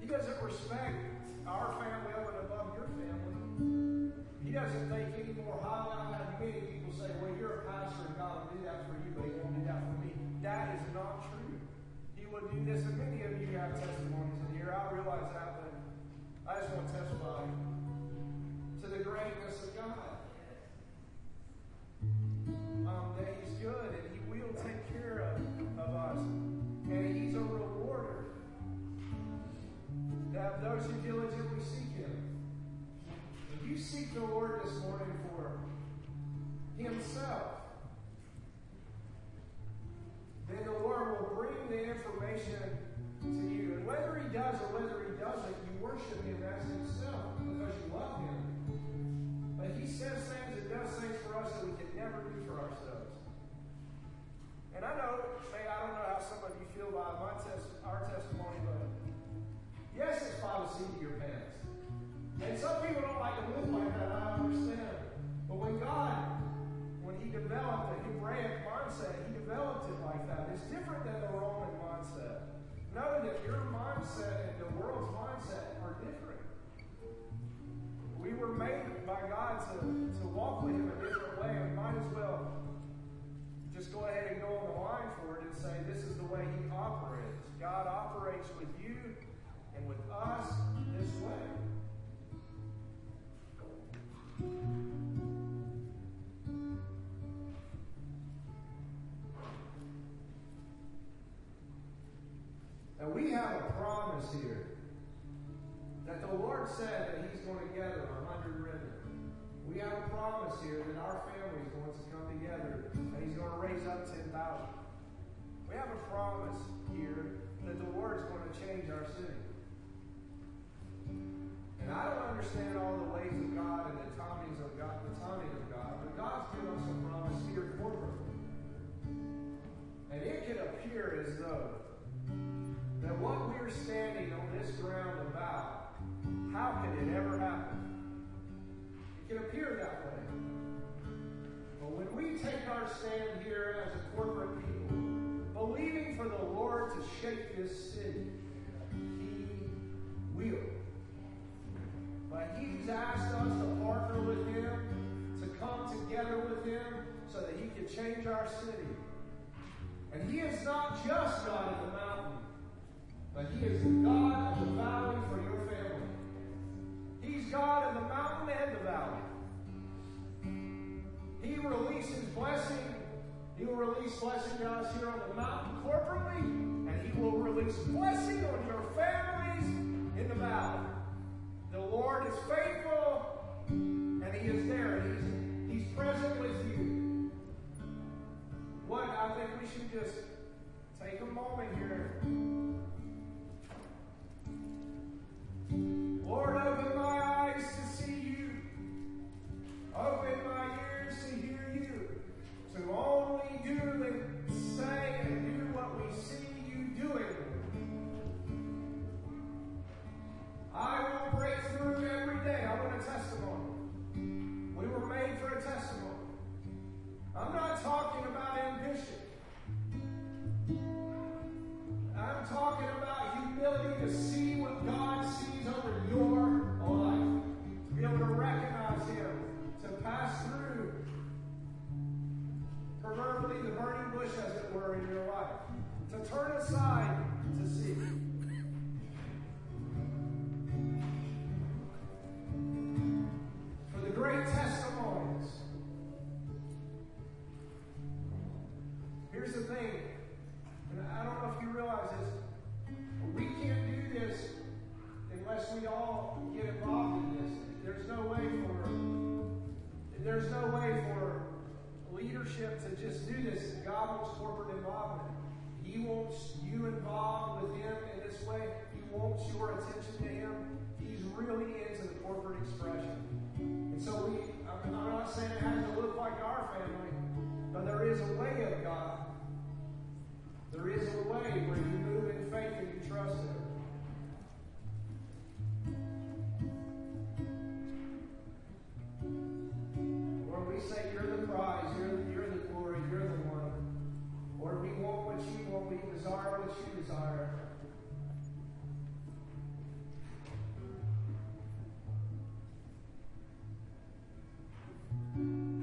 He doesn't respect our family over and above your family. He doesn't think any more highly. Many people say, well, you're a pastor and God will do that for you, but he won't do that for me. That is not true. He will do this, and many of you have testimonies in here. I realize that, but I just want to testify to the greatness of God. Um, that he's good and he will take care of, of us. And he's a rewarder that those who diligently seek him. If you seek the Lord this morning himself, then the Lord will bring the information to you. And whether he does or whether he doesn't, you worship him as himself because you love him. But he says things and does things for us that we can never do for ourselves. And I know, hey, I don't know how some of you feel about my test, our testimony, but yes, it's the seat of your pants. And some people don't like to live like that, I understand. But when God, developed a Hebraic mindset, he developed it like that. It's different than the Roman mindset. Know that your mindset and the world's mindset are different. We were made by God to, to walk with him a different way. We might as well just go ahead and go on the line for it and say this is the way he operates. God operates with you and with us this way. We have a promise here that the Lord said that He's going to gather a hundred remnant. We have a promise here that our family is going to come together and He's going to raise up 10,000. We have a promise here that the Lord is going to change our city. And I don't understand all the ways of God and the timings of God, the timing of God, but God's given us a promise here corporately. And it can appear as though that what we're standing on this ground about, how can it ever happen? It can appear that way. But when we take our stand here as a corporate people, believing for the Lord to shake this city, He will. But He's asked us to partner with Him, to come together with Him, so that He can change our city. And He is not just God in the mountain, but He is the God of the valley for your family. He's God of the mountain and the valley. He releases blessing. He will release blessing to us here on the mountain corporately, and He will release blessing on your families in the valley. The Lord is faithful, and He is there. He's, he's present with you. What I think we should just take a moment here. Lord, open my eyes to see you. Open my ears to hear you. To only do and say and do what we see you doing. I will break through every day. I want a testimony. We were made for a testimony. I'm not talking about ambition. I'm talking about humility to see what God sees over your life. To be able to recognize Him. To pass through proverbially the burning bush, as it were, in your life. To turn aside to see. For the great testimonies. Here's the thing, I don't know if you realize this. We can't do this unless we all get involved in this. There's no way for there's no way for leadership to just do this. God wants corporate involvement. He wants you involved with Him in this way. He wants your attention to Him. He's really into the corporate expression. And so we, I'm I'm not saying it has to look like our family, but there is a way of God. There is a way where you move in faith and you trust Him. Lord, we say you're the prize, you're, you're the glory, you're the one. Lord, we want what you want, we desire what you desire. Those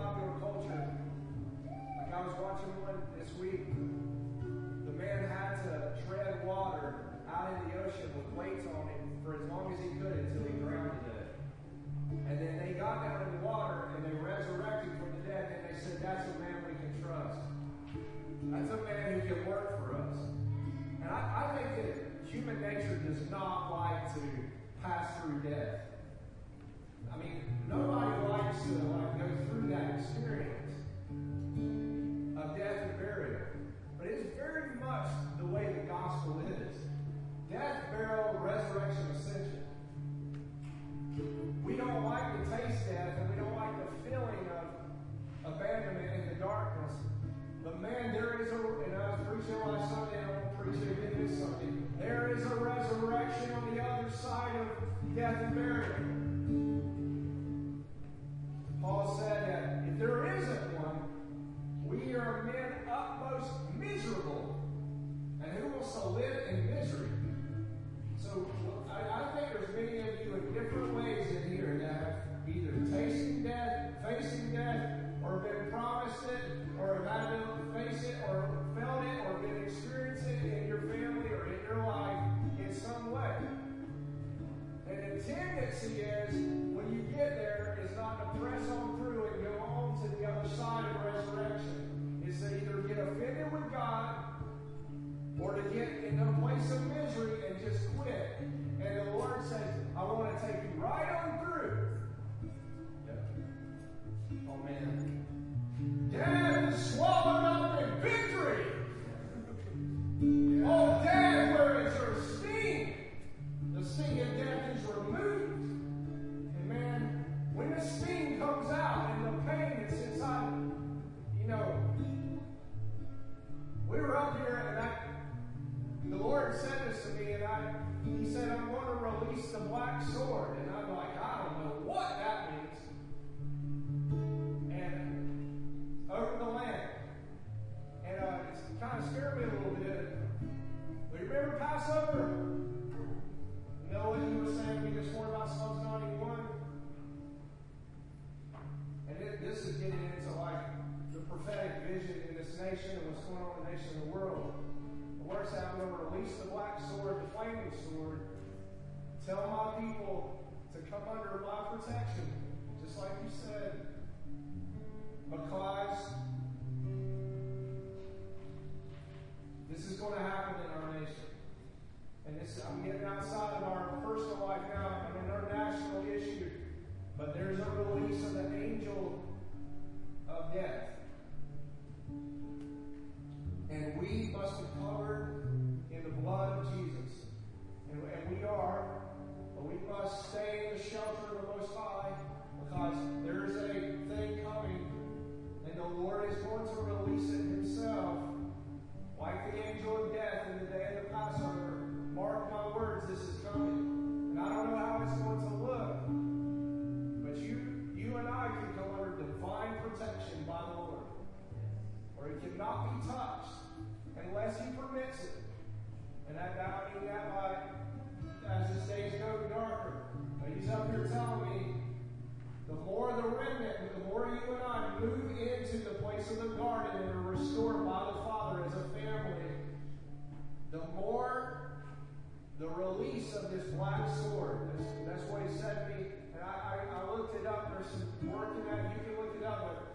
popular culture. Like I was watching one this week. The man had to tread water out in the ocean with weights on him for as long as he could until he drowned to death. And then they got down in the water and they resurrected from the dead and they said, That's a man we can trust. That's a man who can work for us. And I, I think that human nature does not like to pass through death. Nobody likes to like go through that experience of death and burial. But it's very much the way the gospel is. Death, burial, resurrection, ascension. We don't like to taste death and we don't like the feeling of abandonment in the darkness. But man, there is a, and I was preaching last Sunday, and I won't preach it again this Sunday. There is a resurrection on the other side of death and burial. Paul said that if there isn't one, we are men utmost miserable. And who wants to live in misery? So I, think there's many of you in different ways in here that have either tasted death, facing death, or been promised it, or have had to face it, or felt it, or been experiencing come under my protection, just like you said. Because this is going to happen in our nation. And this, I'm getting outside of our personal life now, an international issue. But there's a release of the angel of death. And we must be covered in the blood of Jesus. And, and we are, we must stay in the shelter of the Most High because there is a thing coming. And the Lord is going to release it Himself. Like the angel of death in the day of the Passover. Mark my words, this is coming. And I don't know how it's going to look. But you, you and I can come under divine protection by the Lord. Or it cannot be touched unless He permits it. And that I mean that by as the days go darker. But He's up here telling me the more the remnant, the more you and I move into the place of the garden and are restored by the Father as a family, the more the release of this black sword. That's, that's what he said to me. And I, I, I looked it up. There's some work in that. You can look it up.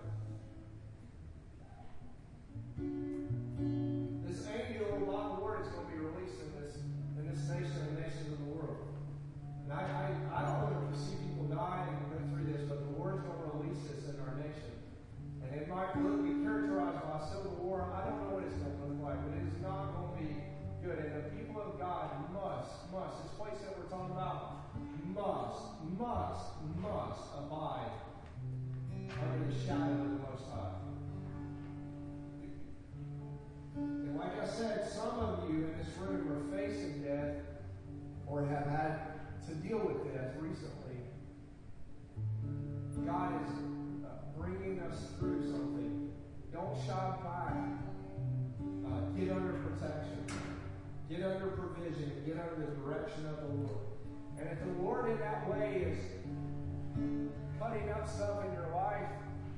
I, I, don't want to see people die and go through this, but the Lord's going to release this in our nation. And it might look be characterized by civil war. I don't know what it's going to look like, but it is not going to be good. And the people of God must, must. This place that we're talking about must, must, must abide under the shadow of the Most High. And like I said, some of you in this room are facing death or have had to deal with this recently. God is uh, bringing us through something. Don't shy back. Uh, get under protection. Get under provision. Get under the direction of the Lord. And if the Lord in that way is cutting up stuff in your life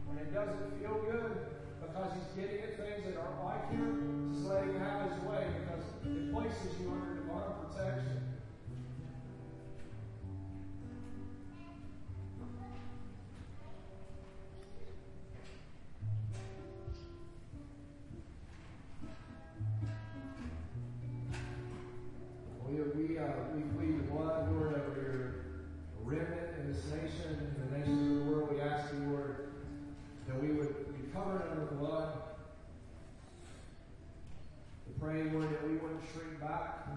and it doesn't feel good because He's getting at things that aren't like Him, just let Him have His way because it places you under divine protection. We, plead the blood, Lord, over your remnant in this nation, in the nations of the world. We ask you, Lord, that we would be covered under the blood. We pray, Lord, that we wouldn't shrink back.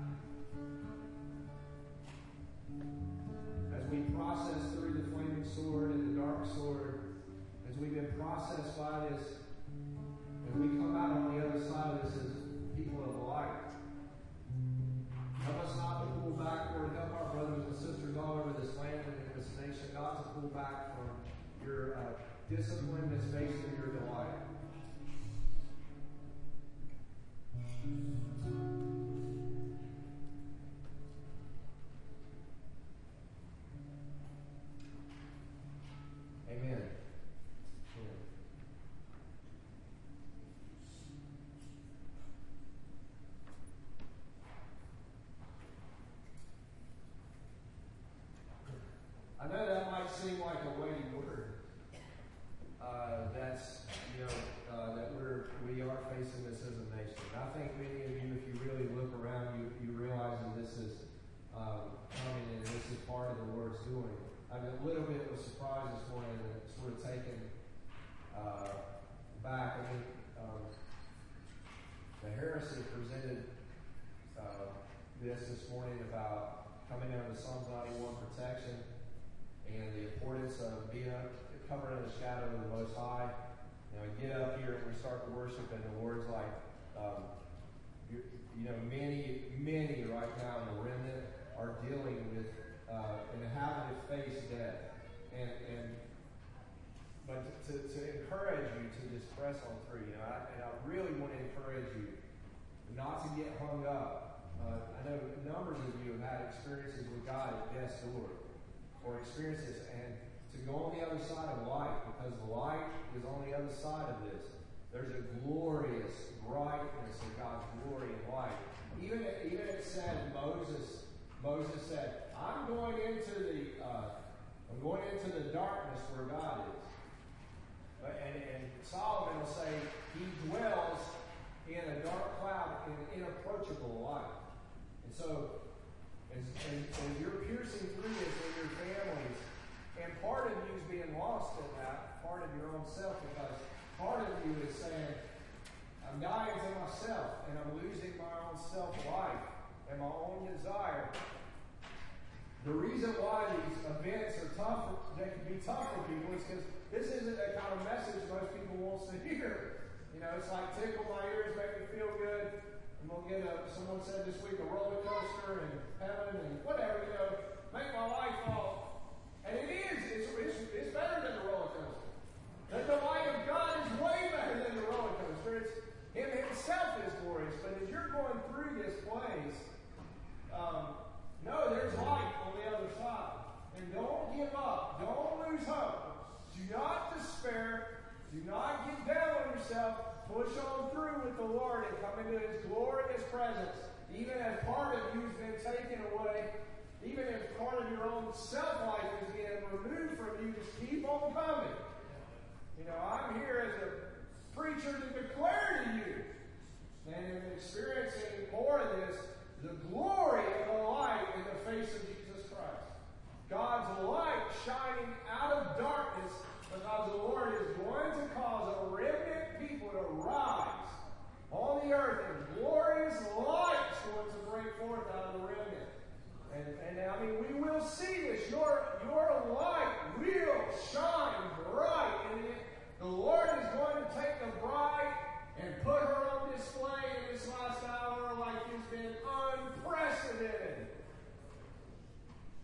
As we process through the presence. Even as part of you has been taken away, even as part of your own self life is being removed from you, just keep on coming. You know, I'm here as a preacher to declare to you and in experiencing more of this, the glory of the light in the face of Jesus Christ. God's light shining out of darkness because the Lord is going to cause a remnant people to rise on the earth and glorious light going to break forth out of the remnant. And, and I mean, we will see this. Your, your light will shine bright. And it, the Lord is going to take the bride and put her on display in this last hour like it's been unprecedented.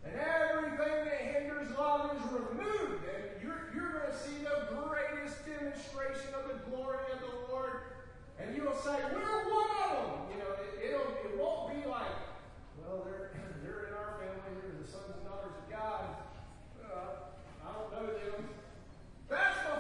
And everything that hinders love is removed. And you're, you're going to see the greatest demonstration of the glory of the Lord and you'll say, we're one of them. You know, it, it'll, it won't be like, well, they're, they're in our family. They're the sons and daughters of God. Uh, I don't know them. That's the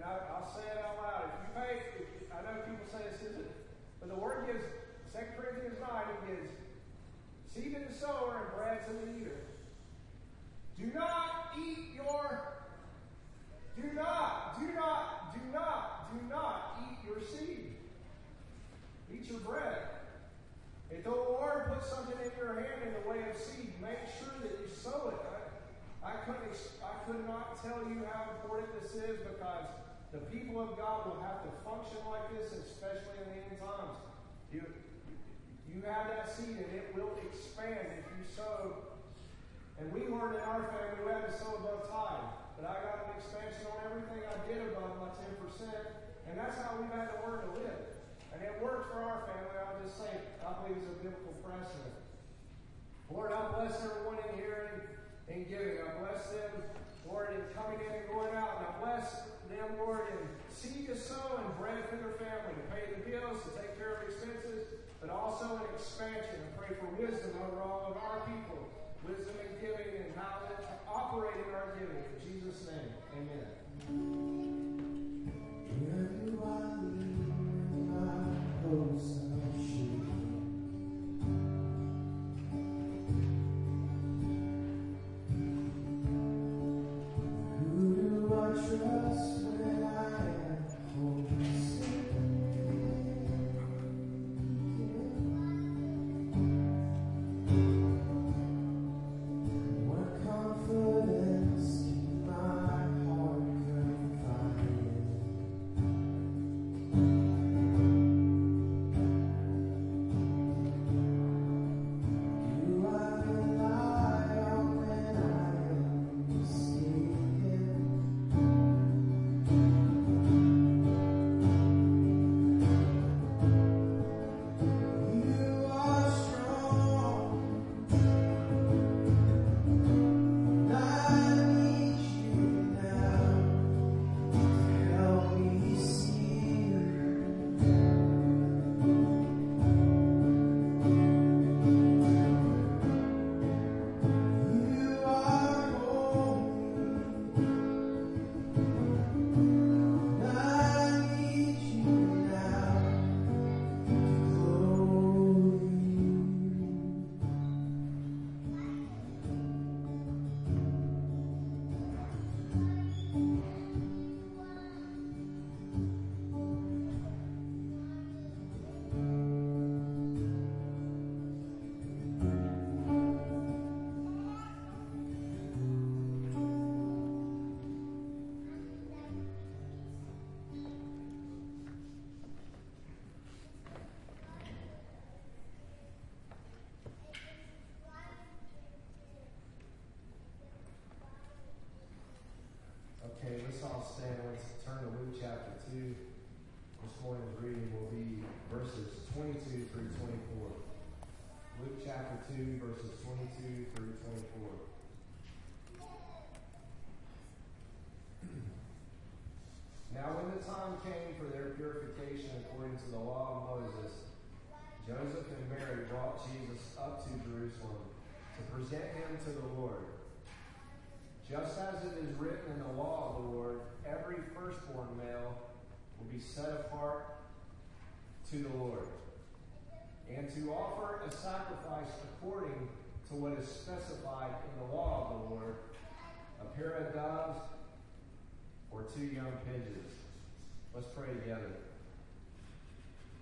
and I, will say it out loud. If you pay, if you, I know people say this isn't, but the word gives, 2 Corinthians 9, it gives seed to the sower and bread to the eater. Do not eat your, do not, do not, do not, do not eat your seed. Eat your bread. If the Lord puts something in your hand in the way of seed, make sure that you sow it. I, I couldn't, I could not tell you how important this is because the people of God will have to function like this, especially in the end times. You, you have that seed and it will expand if you sow. And we learned in our family we had to sow above tithe. But I got an expansion on everything I did above my 10%. And that's how we've had to learn to live. And it worked for our family. I'll just say, I believe it's a biblical precedent. Lord, I bless everyone in here and in giving. I bless them, Lord, in coming in and going out. And I bless them, Lord, and seed to sow and bread for their family, to pay the bills, to take care of expenses, but also an expansion. I pray for wisdom over all of our people. Wisdom in giving and how to operate in our giving. In Jesus' name, amen. Turn to Luke chapter 2. This morning's reading will be verses 22 through 24. Luke chapter 2, verses 22 through 24. Now, when the time came for their purification according to the law of Moses, Joseph and Mary brought Jesus up to Jerusalem to present him to the Lord. Just as it is written in the law of the Lord, every firstborn male will be set apart to the Lord, and to offer a sacrifice according to what is specified in the law of the Lord a pair of doves or two young pigeons. Let's pray together.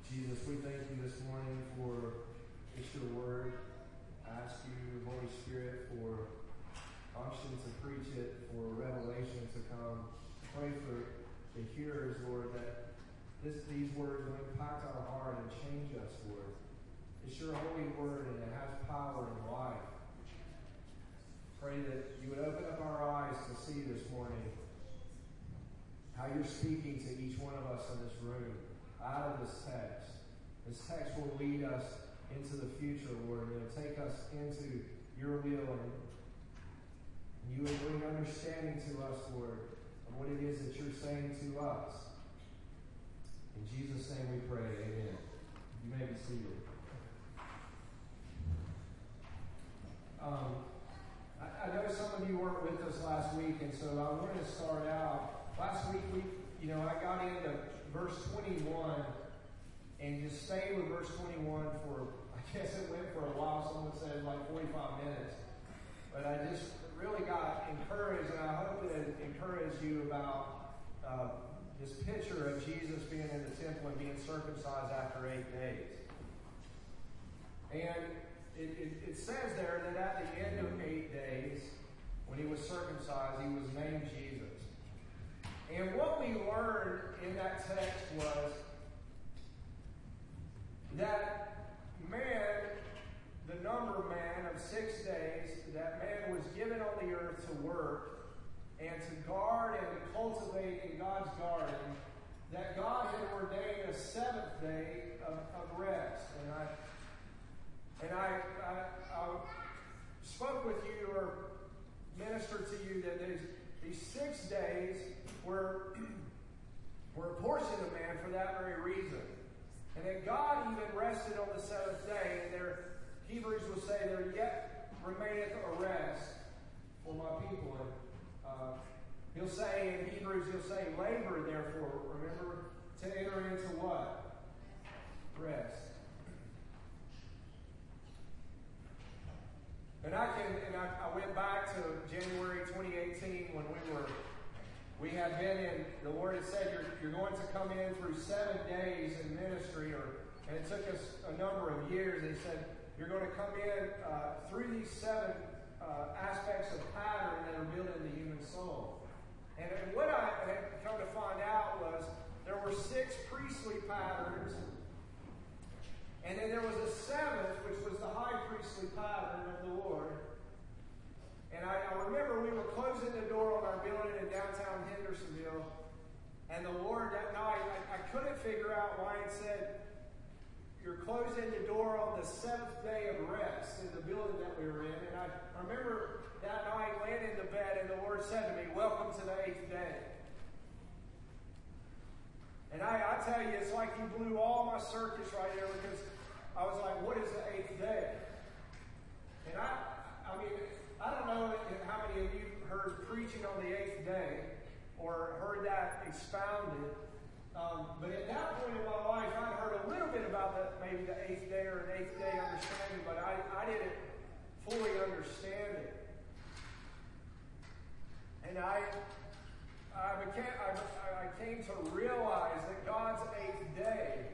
Jesus, we thank you this morning for just your word. I ask you, Holy Spirit, for unction to preach it, for revelation to come. Pray for the hearers, Lord, that this, these words will impact our heart and change us, Lord. It's your holy word and it has power and life. Pray that you would open up our eyes to see this morning how you're speaking to each one of us in this room out of this text. This text will lead us into the future, Lord, it'll take us into your will and you would bring understanding to us, Lord, of what it is that you're saying to us. In Jesus' name we pray. Amen. You may be seated. Um, I, I know some of you weren't with us last week, and so I wanted to start out. Last week, we, you know, I got into verse 21 and just stayed with verse 21 for, I guess it went for a while. Someone said, like, 45 minutes. But I just really got encouraged, and I hope it encouraged you about uh, this picture of Jesus being in the temple and being circumcised after eight days. And it, it, it says there that at the end of eight days, when he was circumcised, he was named Jesus. And what we learned in that text was that man, the number man of six days, that man was given on the earth to work and to guard and cultivate in God's garden, that God had ordained a seventh day of, of rest. And I and I, I, I spoke with you or ministered to you that these, these six days were, were a portion of man for that very reason. And that God even rested on the seventh day, and there, Hebrews will say, there yet remaineth a rest for my people. And uh, he'll say in Hebrews, he'll say, labor therefore, remember, to enter into what? Rest. And I can, and I, I went back to January 2018 when we were, we had been in, the Lord had said, you're, you're going to come in through seven days in ministry, or, and it took us a number of years. He said, you're going to come in uh, through these seven uh, aspects of pattern that are built in the human soul. And, what I had come to find out was there were six priestly patterns and then there was a seventh, which was the high priestly pattern of the Lord. And I, I, remember we were closing the door on our building in downtown Hendersonville. And the Lord that night, I, I couldn't figure out why it said, You're closing the door on the seventh day of rest in the building that we were in. And I, remember that night laying in the bed, and the Lord said to me, Welcome to the eighth day. And I, I tell you, it's like He blew all my circuits right there because I was like, what is the eighth day? And I, I mean, I don't know how many of you heard preaching on the eighth day or heard that expounded. Um, but at that point in my life, I'd heard a little bit about the, maybe the eighth day or an eighth day understanding, but I, I didn't fully understand it. And I, I, became, I, I came to realize that God's eighth day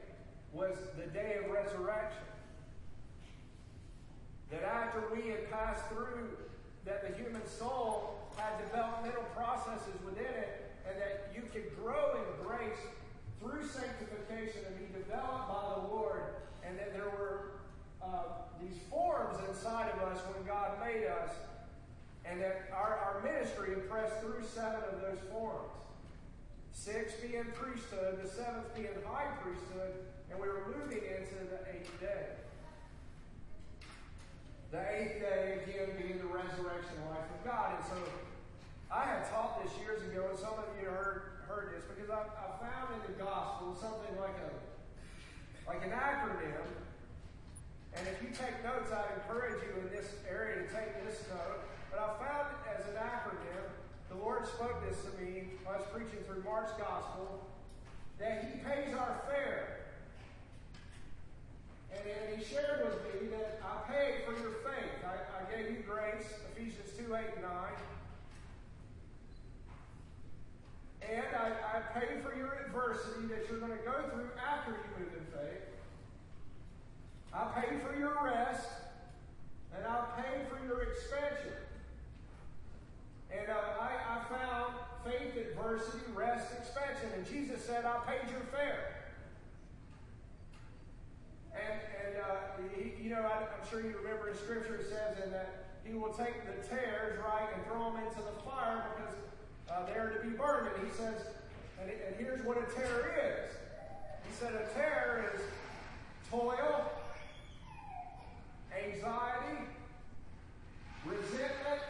was the day of resurrection. That after we had passed through, that the human soul had developmental processes within it, and that you could grow in grace through sanctification and be developed by the Lord, and that there were uh, these forms inside of us when God made us, and that our, our ministry impressed through seven of those forms. Six being priesthood, the seventh being high priesthood, and we were moving into the eighth day. The eighth day, again, being the resurrection life of God. And so I had taught this years ago, and some of you heard, heard this, because I, I found in the gospel something like a like an acronym. And if you take notes, I'd encourage you in this area to take this note. But I found it as an acronym, the Lord spoke this to me when I was preaching through Mark's gospel, that He pays our fare. And, and he shared with me that I paid for your faith. I, I gave you grace, Ephesians 2 8 and 9. And I, I paid for your adversity that you're going to go through after you move in faith. I paid for your rest, and I paid for your expansion. And uh, I, I found faith, adversity, rest, expansion. And Jesus said, I paid your fare. And, and uh, he, you know, I, am sure you remember in Scripture it says in that he will take the tares, right, and throw them into the fire because uh, to be burned. And he says, and, and here's what a tare is. He said a tare is toil, anxiety, resentment,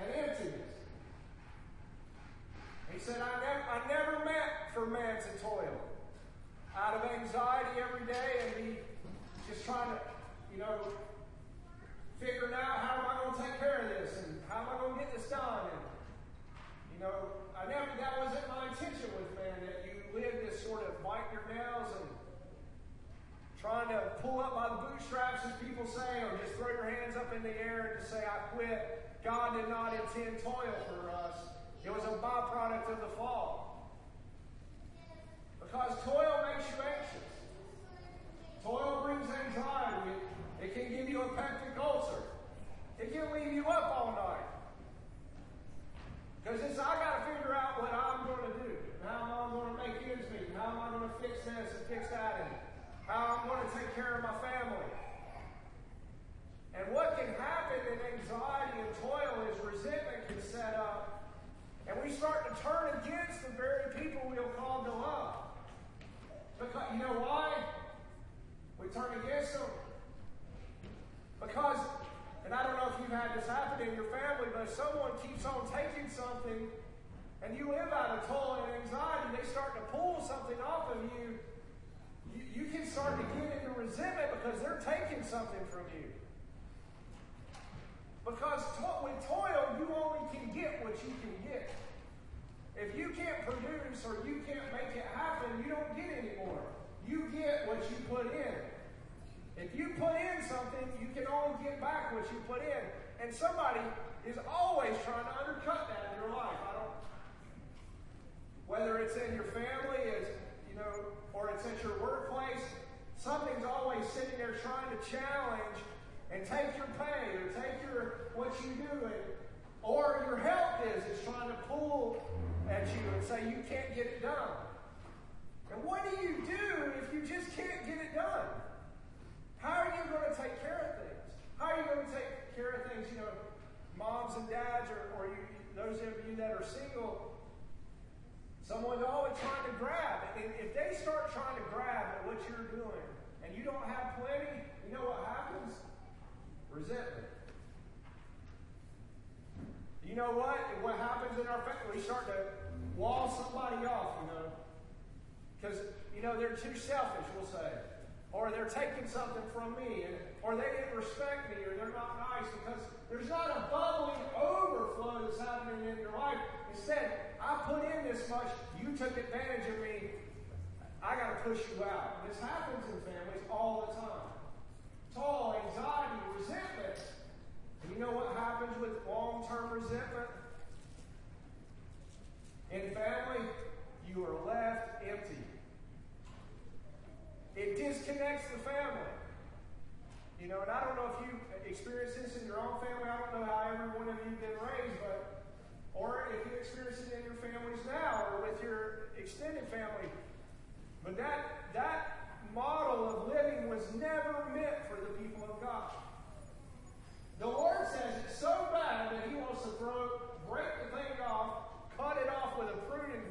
and emptiness. He said, I never, I never meant for man to toil out of anxiety every day and be just trying to, you know, figuring out how am I going to take care of this and how am I going to get this done. And, know, I never, that wasn't my intention with man, that you live this sort of bite your nails and trying to pull up by the bootstraps, as people say, or just throw your hands up in the air and just say, I quit. God did not intend toil for us. It was a byproduct of the fall. Because toil makes you anxious. Toil brings anxiety. It, can give you a peptic ulcer. It can leave you up all night. Because it's, I got to figure out what I'm going to do. How am I going to make ends meet? How am I going to fix this and fix that? And how I'm going to take care of my family. And what can happen in anxiety and toil is resentment can set up. And we start to turn against the very people we'll call to love. Because, you know why? We turn against them. Because and I don't know if you've had this happen in your family, but if someone keeps on taking something and you live out of toil and anxiety, they start to pull something off of you, you, you can start to get into resentment because they're taking something from you. Because to- with toil, you only can get what you can get. If you can't produce or you can't make it happen, you don't get anymore. You get what you put in. If you put in something, you can only get back what you put in. And somebody is always trying to undercut that in your life. I don't whether it's in your family, is you know, or it's at your workplace, something's always sitting there trying to challenge and take your pay or take your what you do and or your health is is trying to pull at you and say you can't get it done. And what do you do if you just can't get it done? How are you going to take care of things? How are you going to take care of things? You know, moms and dads, or, or you, those of you that are single, someone's always trying to grab. And if they start trying to grab at what you're doing, and you don't have plenty, you know what happens? Resentment. You know what? What happens in our family? We start to wall somebody off, you know. Because, you know, they're too selfish, we'll say or they're taking something from me, and, or they didn't respect me, or they're not nice, because there's not a bubbling overflow that's happening in your life. Instead, I put in this much, you took advantage of me, I got to push you out. This happens in families all the time. Toil, anxiety, resentment. And you know what happens with long term resentment? In family, you are left empty. It disconnects the family. You know, and I don't know if you experience this in your own family. I don't know how every one of you have been raised, but or if you experience it in your families now or with your extended family. But that that model of living was never meant for the people of God. The Lord says it's so bad that He wants to throw, break the thing off, cut it off with a pruning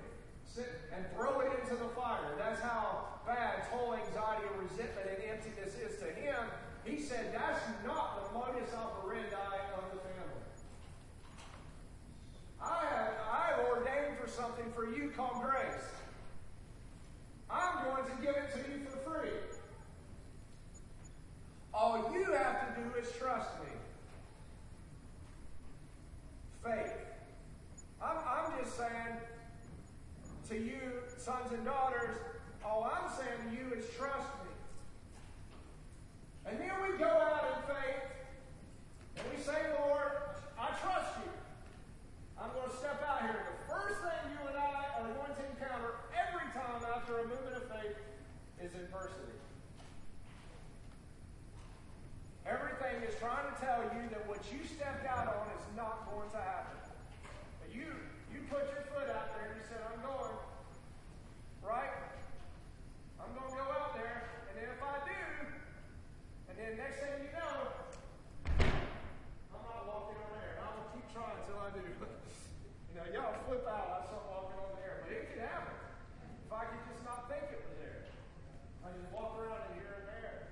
and throw it into the fire. That's how bad total anxiety and resentment and emptiness is to him. He said that's not the modus operandi of the family. I have I have ordained for something for you called grace. I'm going to give it to you for free. All you have to do is trust me. Faith. I'm, I'm just saying to you, sons and daughters, all I'm saying to you is trust me. And then we go out in faith and we say, Lord, I trust you. I'm going to step out here. The first thing you and I are going to encounter every time after a movement of faith is adversity. Everything is trying to tell you that what you stepped out on is not going to happen. But you you put your foot out there and you said, I'm going. Right? I'm going to go out there, and then if I do, and then next thing you know, I'm not walking on air. And I will keep trying until I do. you know, y'all flip out. I start walking on the air. But it can happen. If I could just not think it was there. I just walk around and here and there.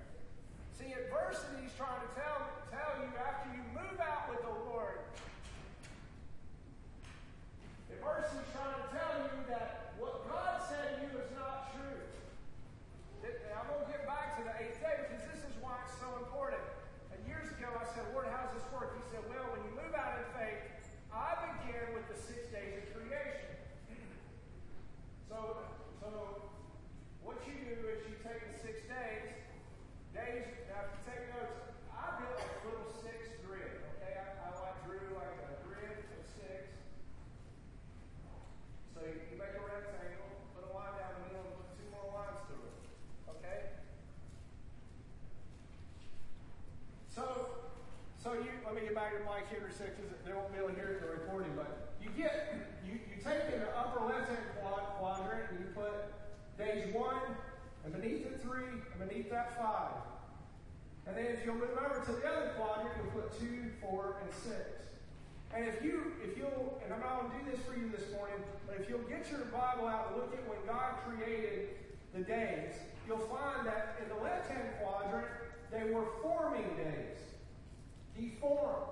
See, adversity is trying to tell, tell you after you move out with the Lord, adversity is trying to tell you that what God said to you is not true now. I'm going to get back to the eighth day because this is why it's so important. And years ago, I said, Lord, how does this work? He said, Well, when you move out in faith, I began with the six days of creation. so, so what you do is you take the six days, days, now if you take notes, I built a little six grid, okay? I, I like drew like a grid of six. So you, you make a rectangle, put a line down the middle, back to Mike Henderson because they won't be able to hear the recording. But you get you, you take in the upper left-hand quadrant and you put days one, and beneath it three, and beneath that five. And then if you'll move over to the other quadrant, you'll put two, four, and six. And if you if you'll and I'm not going to do this for you this morning, but if you'll get your Bible out and look at when God created the days, you'll find that in the left-hand quadrant they were forming days. He formed.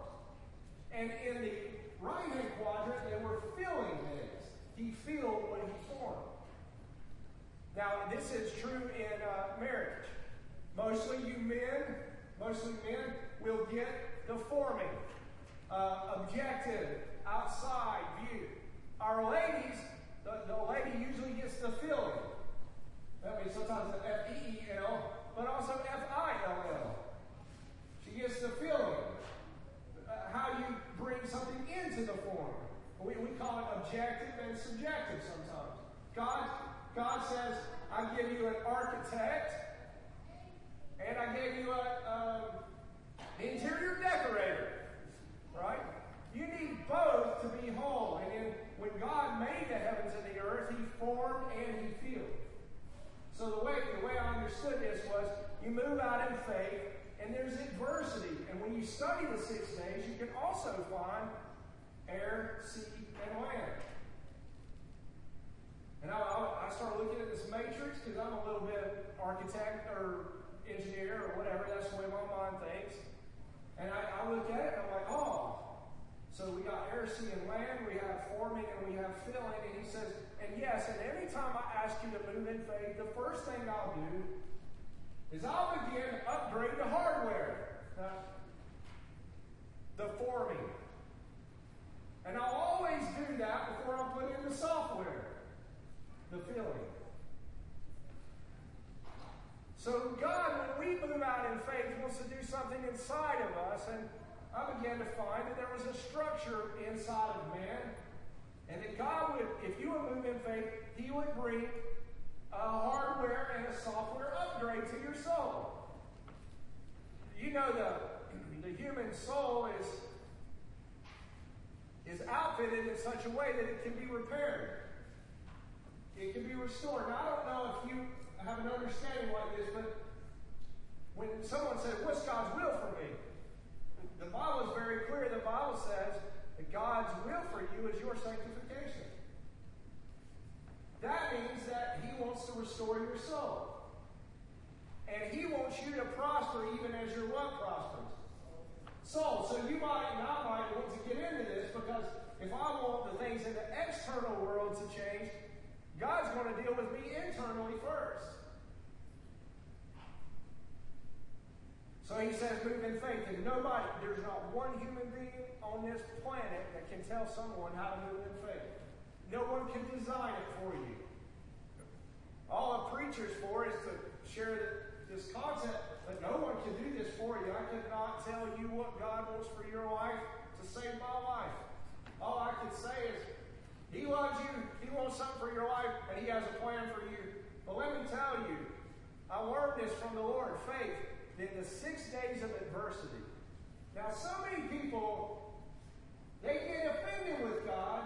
And in the right hand quadrant, they were filling days. He filled when he formed. Now, this is true in uh, marriage. Mostly you men, mostly men, will get the forming, uh, objective, outside view. Our ladies, the, the lady usually gets the filling. That means sometimes the F E E L, but also F I L L. She gets the feeling. Uh, how you bring something into the form. We, we call it objective and subjective sometimes. God, God says, I give you an architect, and I gave you an interior decorator. Right? You need both to be whole. And in, when God made the heavens and the earth, He formed and He filled. So the way, the way I understood this was you move out in faith and there's adversity. And when you study the six days, you can also find air, sea, and land. And I, I, started looking at this matrix because I'm a little bit architect or engineer or whatever. That's the way my mind thinks. And I, I look at it and I'm like, oh. So we got air, sea, and land. We have forming and we have filling. And he says, and yes, and every time I ask you to move in faith, the first thing I'll do is I'll begin to upgrade the hardware, the forming. And I'll always do that before I put in the software, the filling. So God, when we move out in faith, wants to do something inside of us, and I began to find that there was a structure inside of man and that God would, if you would move in faith, He would bring a hardware and a software upgrade to your soul. You know the, the human soul is, is outfitted in such a way that it can be repaired. It can be restored. Now, I don't know if you have an understanding like this, but when someone says, What's God's will for me? The Bible is very clear. The Bible says that God's will for you is your sanctification. That means that He wants to restore your soul. And He wants you to prosper even as your what prospers? Soul. So you might and I might want to get into this because if I want the things in the external world to change, God's going to deal with me internally first. So he says, move in faith. And nobody, there's not one human being on this planet that can tell someone how to move in faith. No one can design it for you. All a preacher's for is to share this concept, but no one can do this for you. I could not tell you what God wants for your life to save my life. All I can say is, He loves you, He wants something for your life, and He has a plan for you. But let me tell you, I learned this from the Lord faith in the six days of adversity. Now, so many people, they get offended with God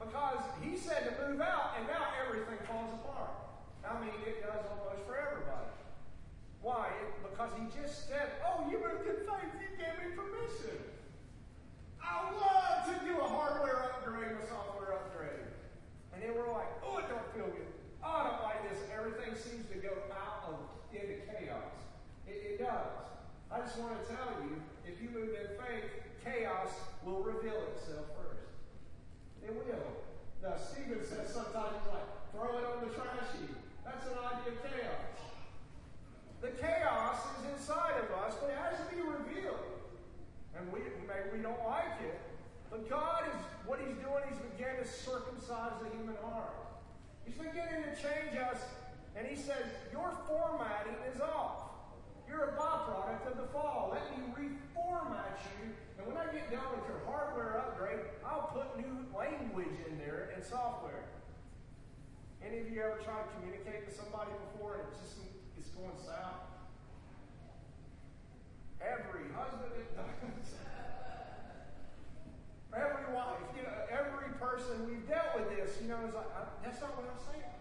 because He said to move out, and now everything falls apart. I mean, it does almost for everybody. Why? Because He just said, Oh, you moved in faith, He gave me permission. I love to do a hardware upgrade, a software upgrade. And then we're like, Oh, it don't feel good. Oh, I don't like this. Everything seems to go out of into chaos. It, it does. I just want to tell you, if you move in faith, chaos will reveal itself. It will. Now, Stephen says sometimes he's like, throw it on the trash heap. That's an idea of chaos. The chaos is inside of us, but it has to be revealed. And we maybe we don't like it. But God is what He's doing, He's beginning to circumcise the human heart. He's beginning to change us, and He says, Your formatting is off. You're a byproduct of the fall. Let me reformat you. And when I get done with your hardware upgrade, I'll put new language in there and software. Any of you ever tried to communicate with somebody before and it just is going south? Every husband and does. every wife, you know, every person we've dealt with this, you know, is like, uh, that's not what I'm saying.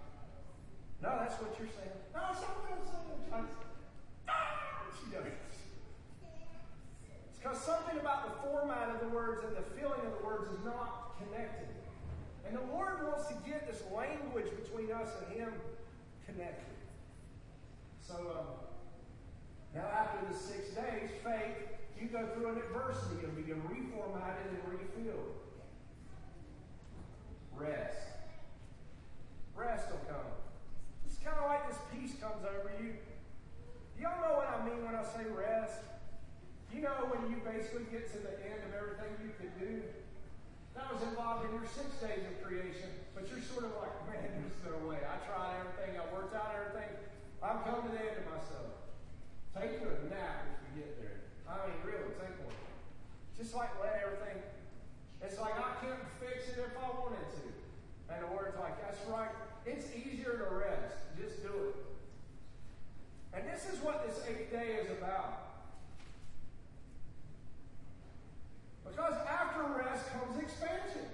No, that's what you're saying. No, that's not what I'm saying. She does. Because something about the format of the words and the feeling of the words is not connected. And the Lord wants to get this language between us and Him connected. So um, now, after the six days, faith, you go through an adversity and begin reformatted and refilled. Rest. Rest will come. It's kind of like this peace comes over you. Y'all know what I mean when I say rest? You know when you basically get to the end of everything you could do? That was involved in your six days of creation, but you're sort of like, man, there's no way. I tried everything, I worked out everything. I'm coming to the end of myself. Take a nap if you get there. I mean, really, take one. Just like let everything. It's like I can't fix it if I wanted to. And the Lord's like, that's right. It's easier to rest. Just do it. And this is what this eighth day is about. Because after rest comes expansion.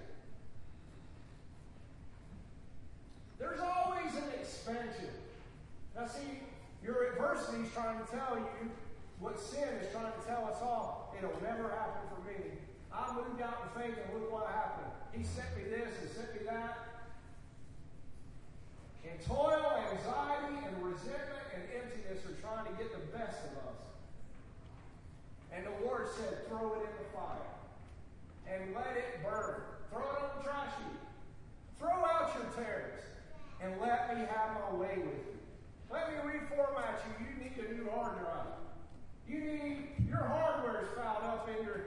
There's always an expansion. Now, see, your adversity is trying to tell you what sin is trying to tell us all. It'll never happen for me. I moved out in faith, and look what happened. He sent me this and sent me that. And toil, anxiety, and resentment and emptiness are trying to get the best of us. And the Lord said, throw it in the fire and let it burn. Throw it on the trash heap. Throw out your tears and let me have my way with you. Let me reformat you. You need a new hard drive. You need your hardware's fouled up in your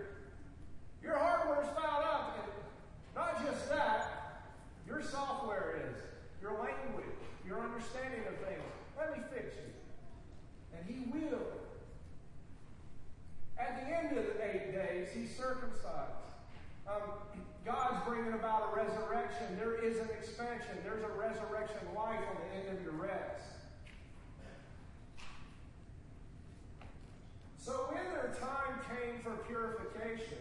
your hardware's fouled up. And not just that, your software is, your language, your understanding of things. Let me fix you. And he will. At the end of the eight days, he circumcised. Um, God's bringing about a resurrection. There is an expansion. There's a resurrection life on the end of your rest. So when their time came for purification,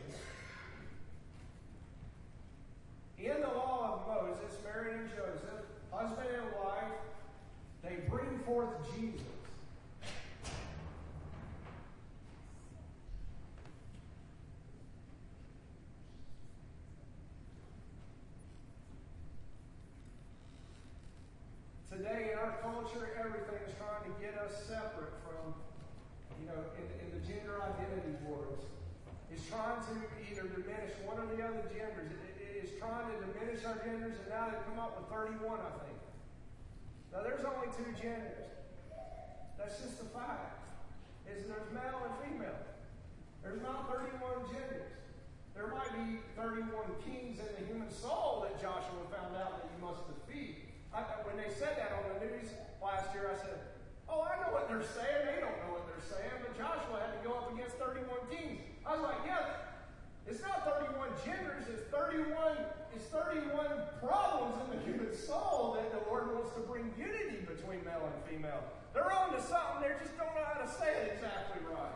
in the law of Moses, Mary and Joseph, husband and wife, they bring forth Jesus. Today in our culture, everything is trying to get us separate from, you know, in, in the gender identity wars. It's trying to either diminish one or the other genders. It, it is trying to diminish our genders, and now they've come up with 31, I think. Now, there's only two genders. That's just a fact. Is there's male and female. There's not 31 genders. There might be 31 kings in the human soul that Joshua found out that you must defeat. I, when they said that on the news last year, I said, Oh, I know what they're saying. They don't know what they're saying. But Joshua had to go up against 31 kings. I was like, Yeah, it's not 31 genders, it's 31, it's 31 problems in the human soul that the Lord wants to bring unity between male and female. They're on to something, they just don't know how to say it exactly right.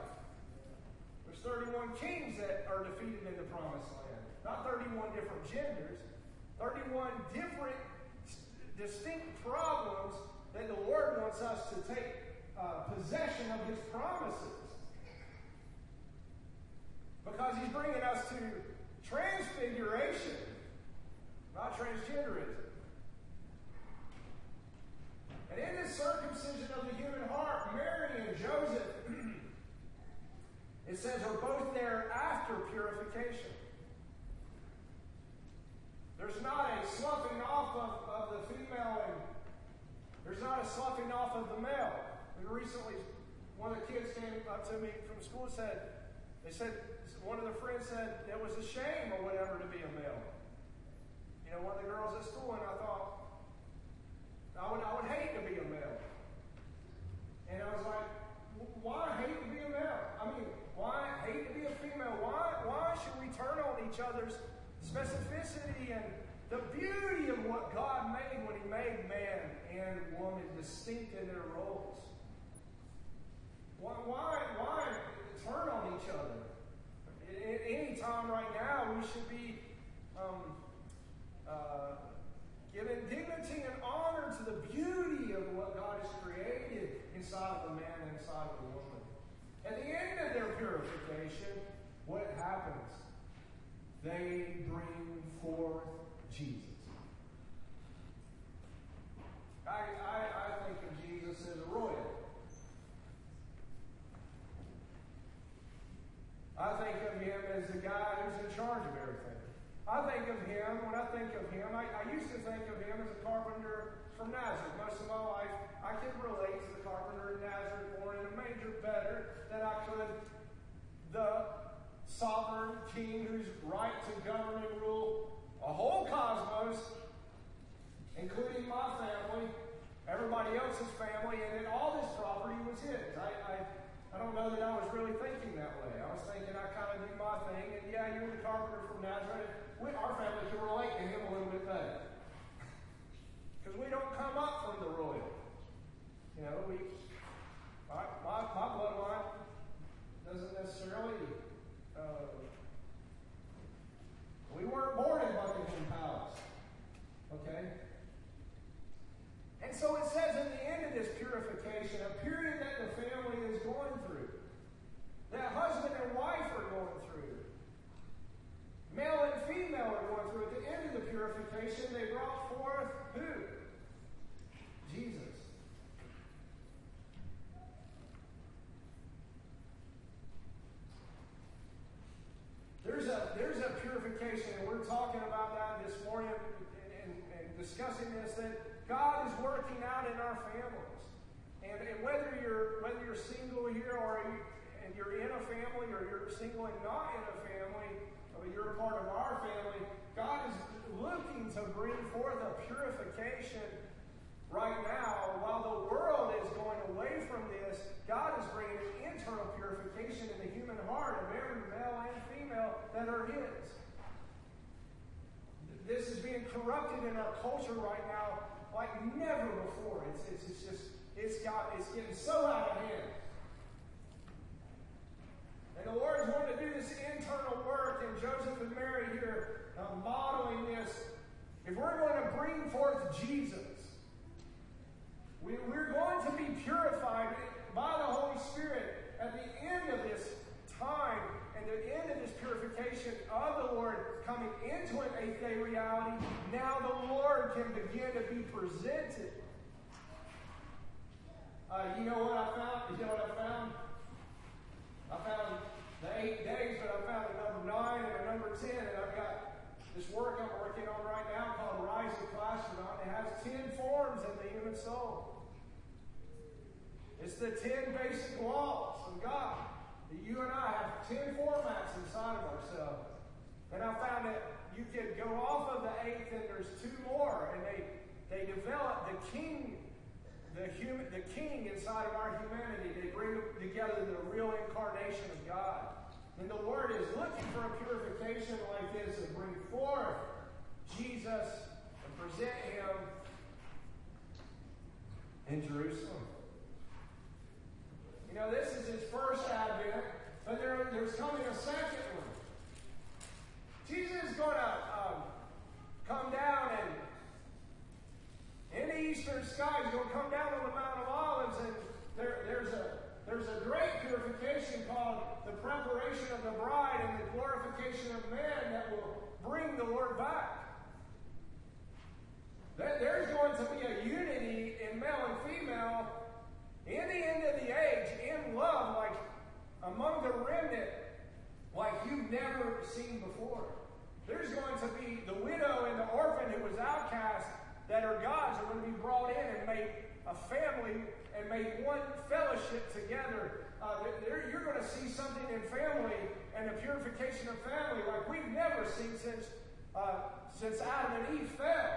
There's 31 kings that are defeated in the promised land. Not 31 different genders, 31 different distinct problems that the Lord wants us to take uh, possession of His promises. Because He's bringing us to transfiguration, not transgenderism. And in this circumcision of the human heart, Mary and Joseph, it says, are both there after purification. There's not a sloughing off of, of the female and there's not a sloughing off of the male. And recently, one of the kids came up to me from school and said, they said, one of their friends said it was a shame or whatever to be a male. You know, one of the girls at school, and I thought, I would, I would hate to be a male. And I was like, why hate to be a male? I mean, why hate to be a female? Why, why should we turn on each other's specificity and the beauty of what God made when He made man and woman distinct in their roles. Why, why, why turn on each other? At any time right now, we should be um, uh, giving dignity and honor to the beauty of what God has created inside of the man and inside of the woman. At the end of their purification, what happens? they bring forth Jesus. I, I, I think of Jesus as a royal. I think of him as the guy who's in charge of everything. I think of him, when I think of him, I, I used to think of him as a carpenter from Nazareth. Most of my life, I could relate to the carpenter in Nazareth born in a manger better than I could the sovereign king whose right to govern and rule a whole cosmos, including my family, everybody else's family, and then all this property was his. I, I, I don't know that I was really thinking that way. I was thinking I kind of do my thing, and yeah, you're the carpenter from Nazareth. We, our family can relate to him a little bit better. Because we don't come up from the royal. You know, we, my, my, my bloodline doesn't necessarily, uh, we weren't born in Buckingham Palace. Okay? And so it says at the end of this purification, a period that the family is going through, that husband and wife are going through, male and female are going through. At the end of the purification, they brought forth who? Jesus. There's a there's a purification, and we're talking about that this morning and, and, and discussing this that God is working out in our families. And, and whether you're whether you're single here or you, and you're in a family or you're single and not in a family, but you're a part of our family, God is looking to bring forth a purification right now. While the world is going away from this, God is bringing internal purification in the human heart of every male and female that are His. This is being corrupted in our culture right now like never before. It's, it's, it's just, it's got, it's getting so out of hand. And the Lord is wanting to do this internal work, and Joseph and Mary here uh, modeling this. If we're going to bring forth Jesus, we, we're going to be purified by the Holy Spirit at the end of this time and the end of this purification of the Lord coming into an eighth day reality. Now the Lord can begin to be presented. Uh, you know what I found? You know what I found? I found the eight days, but I found a number nine and a number ten, and I've got this work I'm working on right now called Rise of Astronaut. It has ten forms in the human soul. It's the ten basic laws of God. That you and I have ten formats inside of ourselves. And I found that you could go off of the eighth, and there's two more, and they they develop the king the human, the king inside of our humanity. They bring together the real incarnation of God. And the Lord is looking for a purification like this and bring forth Jesus and present him in Jerusalem. You know, this is his first advent, but there, there's coming a second one. Jesus is going to um, come down and in the eastern sky, he's going to come down on the Mount of Olives, and there, there's a there's a great purification called the preparation of the bride and the glorification of man that will bring the Lord back. There's going to be a unity in male and female in the end of the age, in love, like among the remnant, like you've never seen before. There's going to be the widow and the orphan who was outcast that are God's are going to be brought in and made a family and made one fellowship together. Uh, you're going to see something in family and the purification of family like we've never seen since uh, since Adam and Eve fell.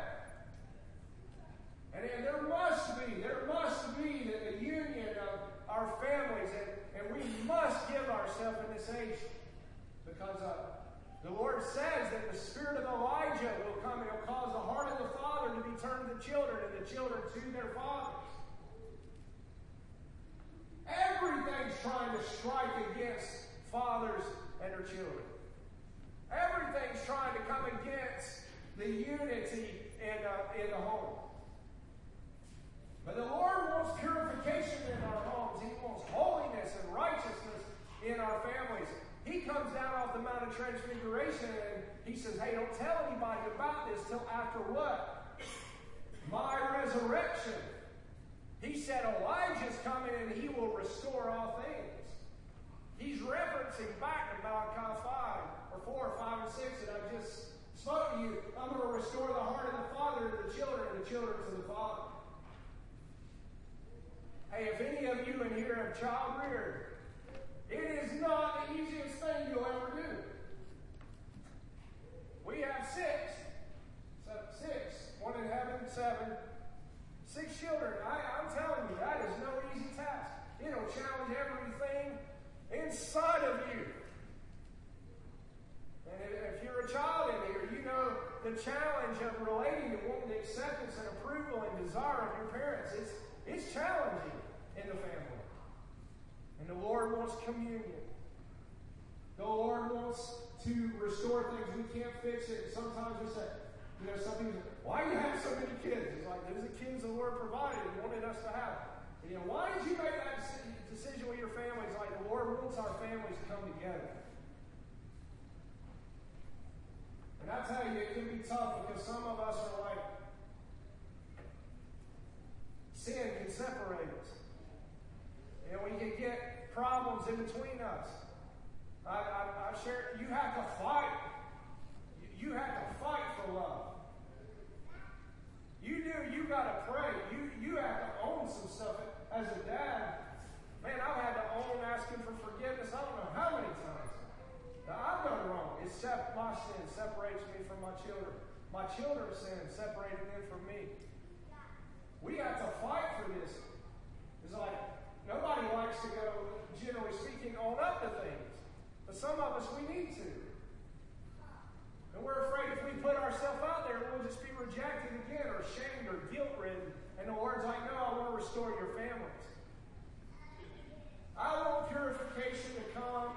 And, and, there must be, there must be the, the union of our families, and, and we must give ourselves in this age because uh, the Lord says that the spirit of Elijah will come and will cause the heart of the father to be turned to children, and the children to their fathers. Everything's trying to strike against fathers and their children. Everything's trying to come against the unity in, uh, in the home. But the Lord wants purification in our homes. He wants holiness and righteousness in our families. He comes down off the Mount of Transfiguration and he says, Hey, don't tell anybody about this till after what? My resurrection. He said, Elijah's coming and he will restore all things. He's referencing back to Malachi 5 or 4 or 5 and 6 that I just spoke to you. I'm going to restore the heart of the father father to the children, and the children to the father. Hey, if any of you in here have child reared, it is not the easiest thing you'll ever do. We have six, seven, six, one in heaven, seven. Six children. I, I'm telling you, that is no easy task. It'll challenge everything inside of you. And if you're a child in here, you know the challenge of relating to wanting the acceptance and approval and desire of your parents. It's, it's challenging in the family. And the Lord wants communion. The Lord wants to restore things. We can't fix it. Sometimes we say, you know, some people why do you have so many kids? It's like, those are the kids the Lord provided and wanted us to have. And, you know, why did you make that decision with your family? It's like the Lord wants our families to come together. And I tell you, it can be tough because some of us are like, sin can separate us. And we can get problems in between us. I, I, I share, you have to fight. You, have to fight for love. You do, you got to pray. You, you have to own some stuff. As a dad, man, I've had to own asking for forgiveness. I don't know how many times. Now, I've done wrong. It's my sin separates me from my children. My children's sin separated them from me. We have to fight for this. It's like nobody likes to go, generally speaking, on up to things. But some of us, we need to. And we're afraid if we put ourselves out there, we'll just be rejected again or shamed or guilt ridden. And the Lord's like, no, I want to restore your families. I want purification to come.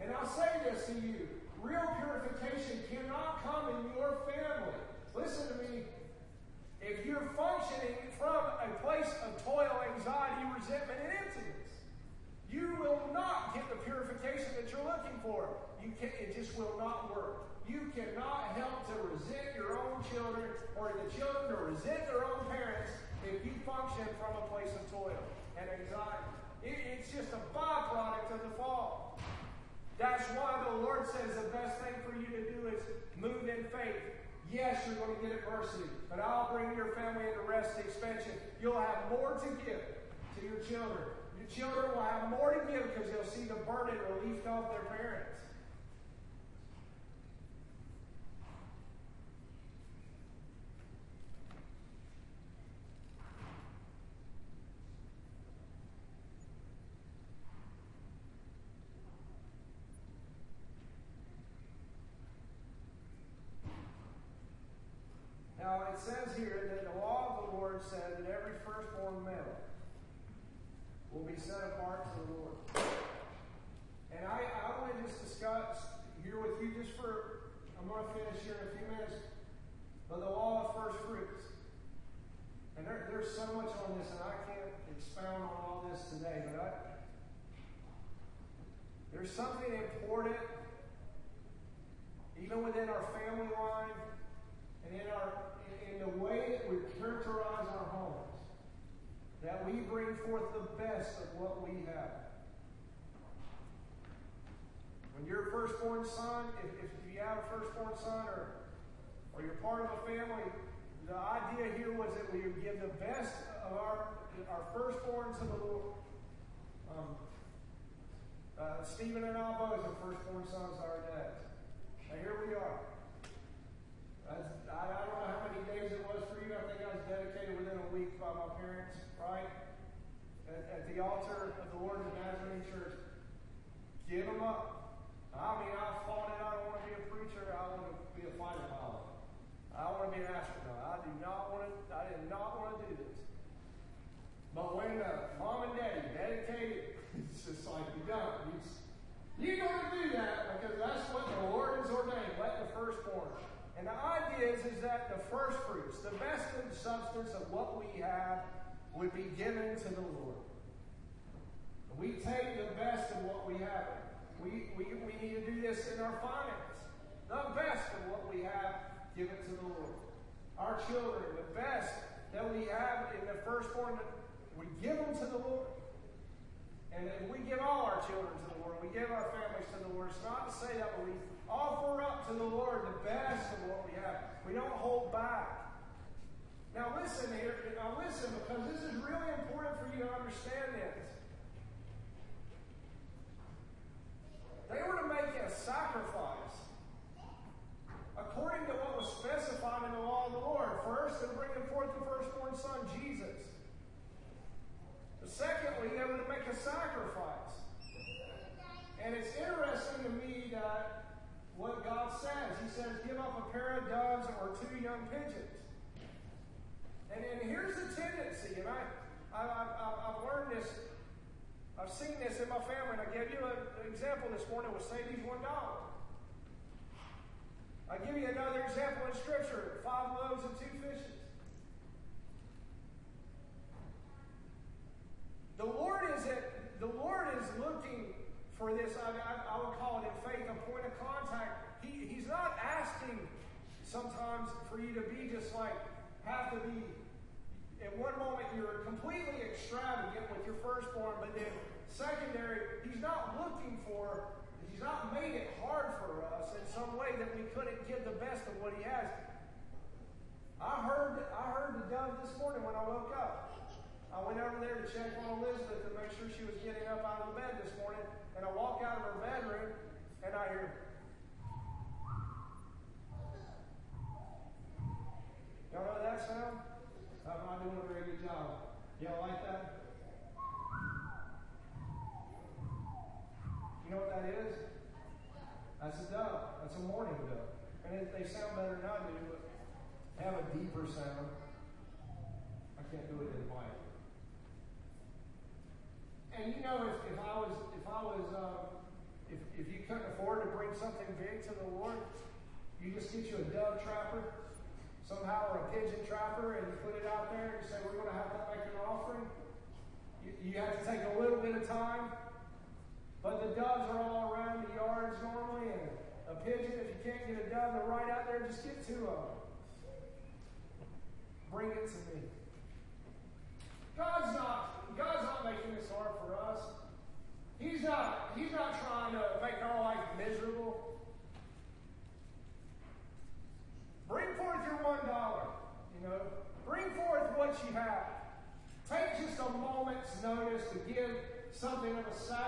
And I'll say this to you real purification cannot come in your family. Listen to me. If you're functioning from a place of toil, anxiety, resentment, and emptiness, you will not get the purification that you're looking for. You can, it just will not work. You cannot help to resent your own children or the children to resent their own parents if you function from a place of toil and anxiety. It, it's just a byproduct of the fall. That's why the Lord says the best thing for you to do is move in faith. Yes, you're going to get adversity, but I'll bring your family into rest expansion. You'll have more to give to your children. Your children will have more to give because they'll see the burden relieved off their parents. Now, it says here that the law of the Lord said that every firstborn male will be set apart to the Lord. And I, I want to just discuss here with you just for, I'm going to finish here in a few minutes, but the law of first fruits. And there, there's so much on this, and I can't expound on all this today, but I, there's something important, even within our family line, and in our in the way that we characterize our homes, that we bring forth the best of what we have. When you're a firstborn son, if, if you have a firstborn son or, or you're part of a family, the idea here was that we would give the best of our, our firstborn to the Lord. Um, uh, Stephen and I both are firstborn sons of our dads. And here we are. I, I don't know how many days it was for you. I think I was dedicated within a week by my parents, right? At, at the altar of the Lord the Nazarene Church. Give them up. I mean, I fought it. I don't want to be a preacher. I want to be a fighter pilot. I want to be an astronaut. I do not want to. I did not want to do this. But when uh, mom and daddy dedicated, it's just like you don't. You, you're going to do that because that's what the Lord has ordained. Let the firstborn. And the idea is, is that the first fruits, the best of the substance of what we have, would be given to the Lord. We take the best of what we have. We, we, we need to do this in our finance. The best of what we have, give it to the Lord. Our children, the best that we have in the firstborn, we give them to the Lord. And if we give all our children to the Lord. We give our families to the Lord. It's not to say that, we offer up to the Lord the best of what we have. We don't hold back. Now listen here. Now listen, because this is really important for you to understand this. They were to make a sacrifice according to what was specified in the law of the Lord. First, were bringing forth the firstborn son, Jesus. But Secondly, they were to make a sacrifice. And it's interesting to me that what God says. He says, give up a pair of doves or two young pigeons. And, and here's the tendency, and I, I, I, I've learned this, I've seen this in my family, and I gave you an example this morning with Sadie's $1. I give you another example in Scripture five loaves and two fishes. The Lord is at, the Lord is looking for this. I, I, I would call it in faith a point of contact. He, he's not asking sometimes for you to be just like have to be. At one moment you're completely extravagant with your firstborn, but then secondary, he's not looking for. He's not made it hard for us in some way that we couldn't give the best of what he has. I heard I heard the dove this morning when I woke up. I went over there to check on Elizabeth and make sure she was getting up out of the bed this morning. And I walk out of her bedroom and I hear, Y'all know that sound? Uh, I'm not doing a very good job. Y'all like that? You know what that is? That's a dove. That's a mourning dove. And it, they sound better than I do, but they have a deeper sound. I can't do it in white. And you know, if, if I was, if I was, uh, if, if you couldn't afford to bring something big to the Lord, you just get you a dove trapper, somehow, or a pigeon trapper, and you put it out there, and you say, we're going to have to make an offering. You, you have to take a little bit of time, but the doves are all around the yards normally, and a pigeon, if you can't get a dove, they're right out there, just get two of them. Bring it to me. God's not, God's not making this hard for us. He's not, He's not trying to make our life miserable. Bring forth your one dollar, you know. Bring forth what you have. Take just a moment's notice to give something of a sacrifice.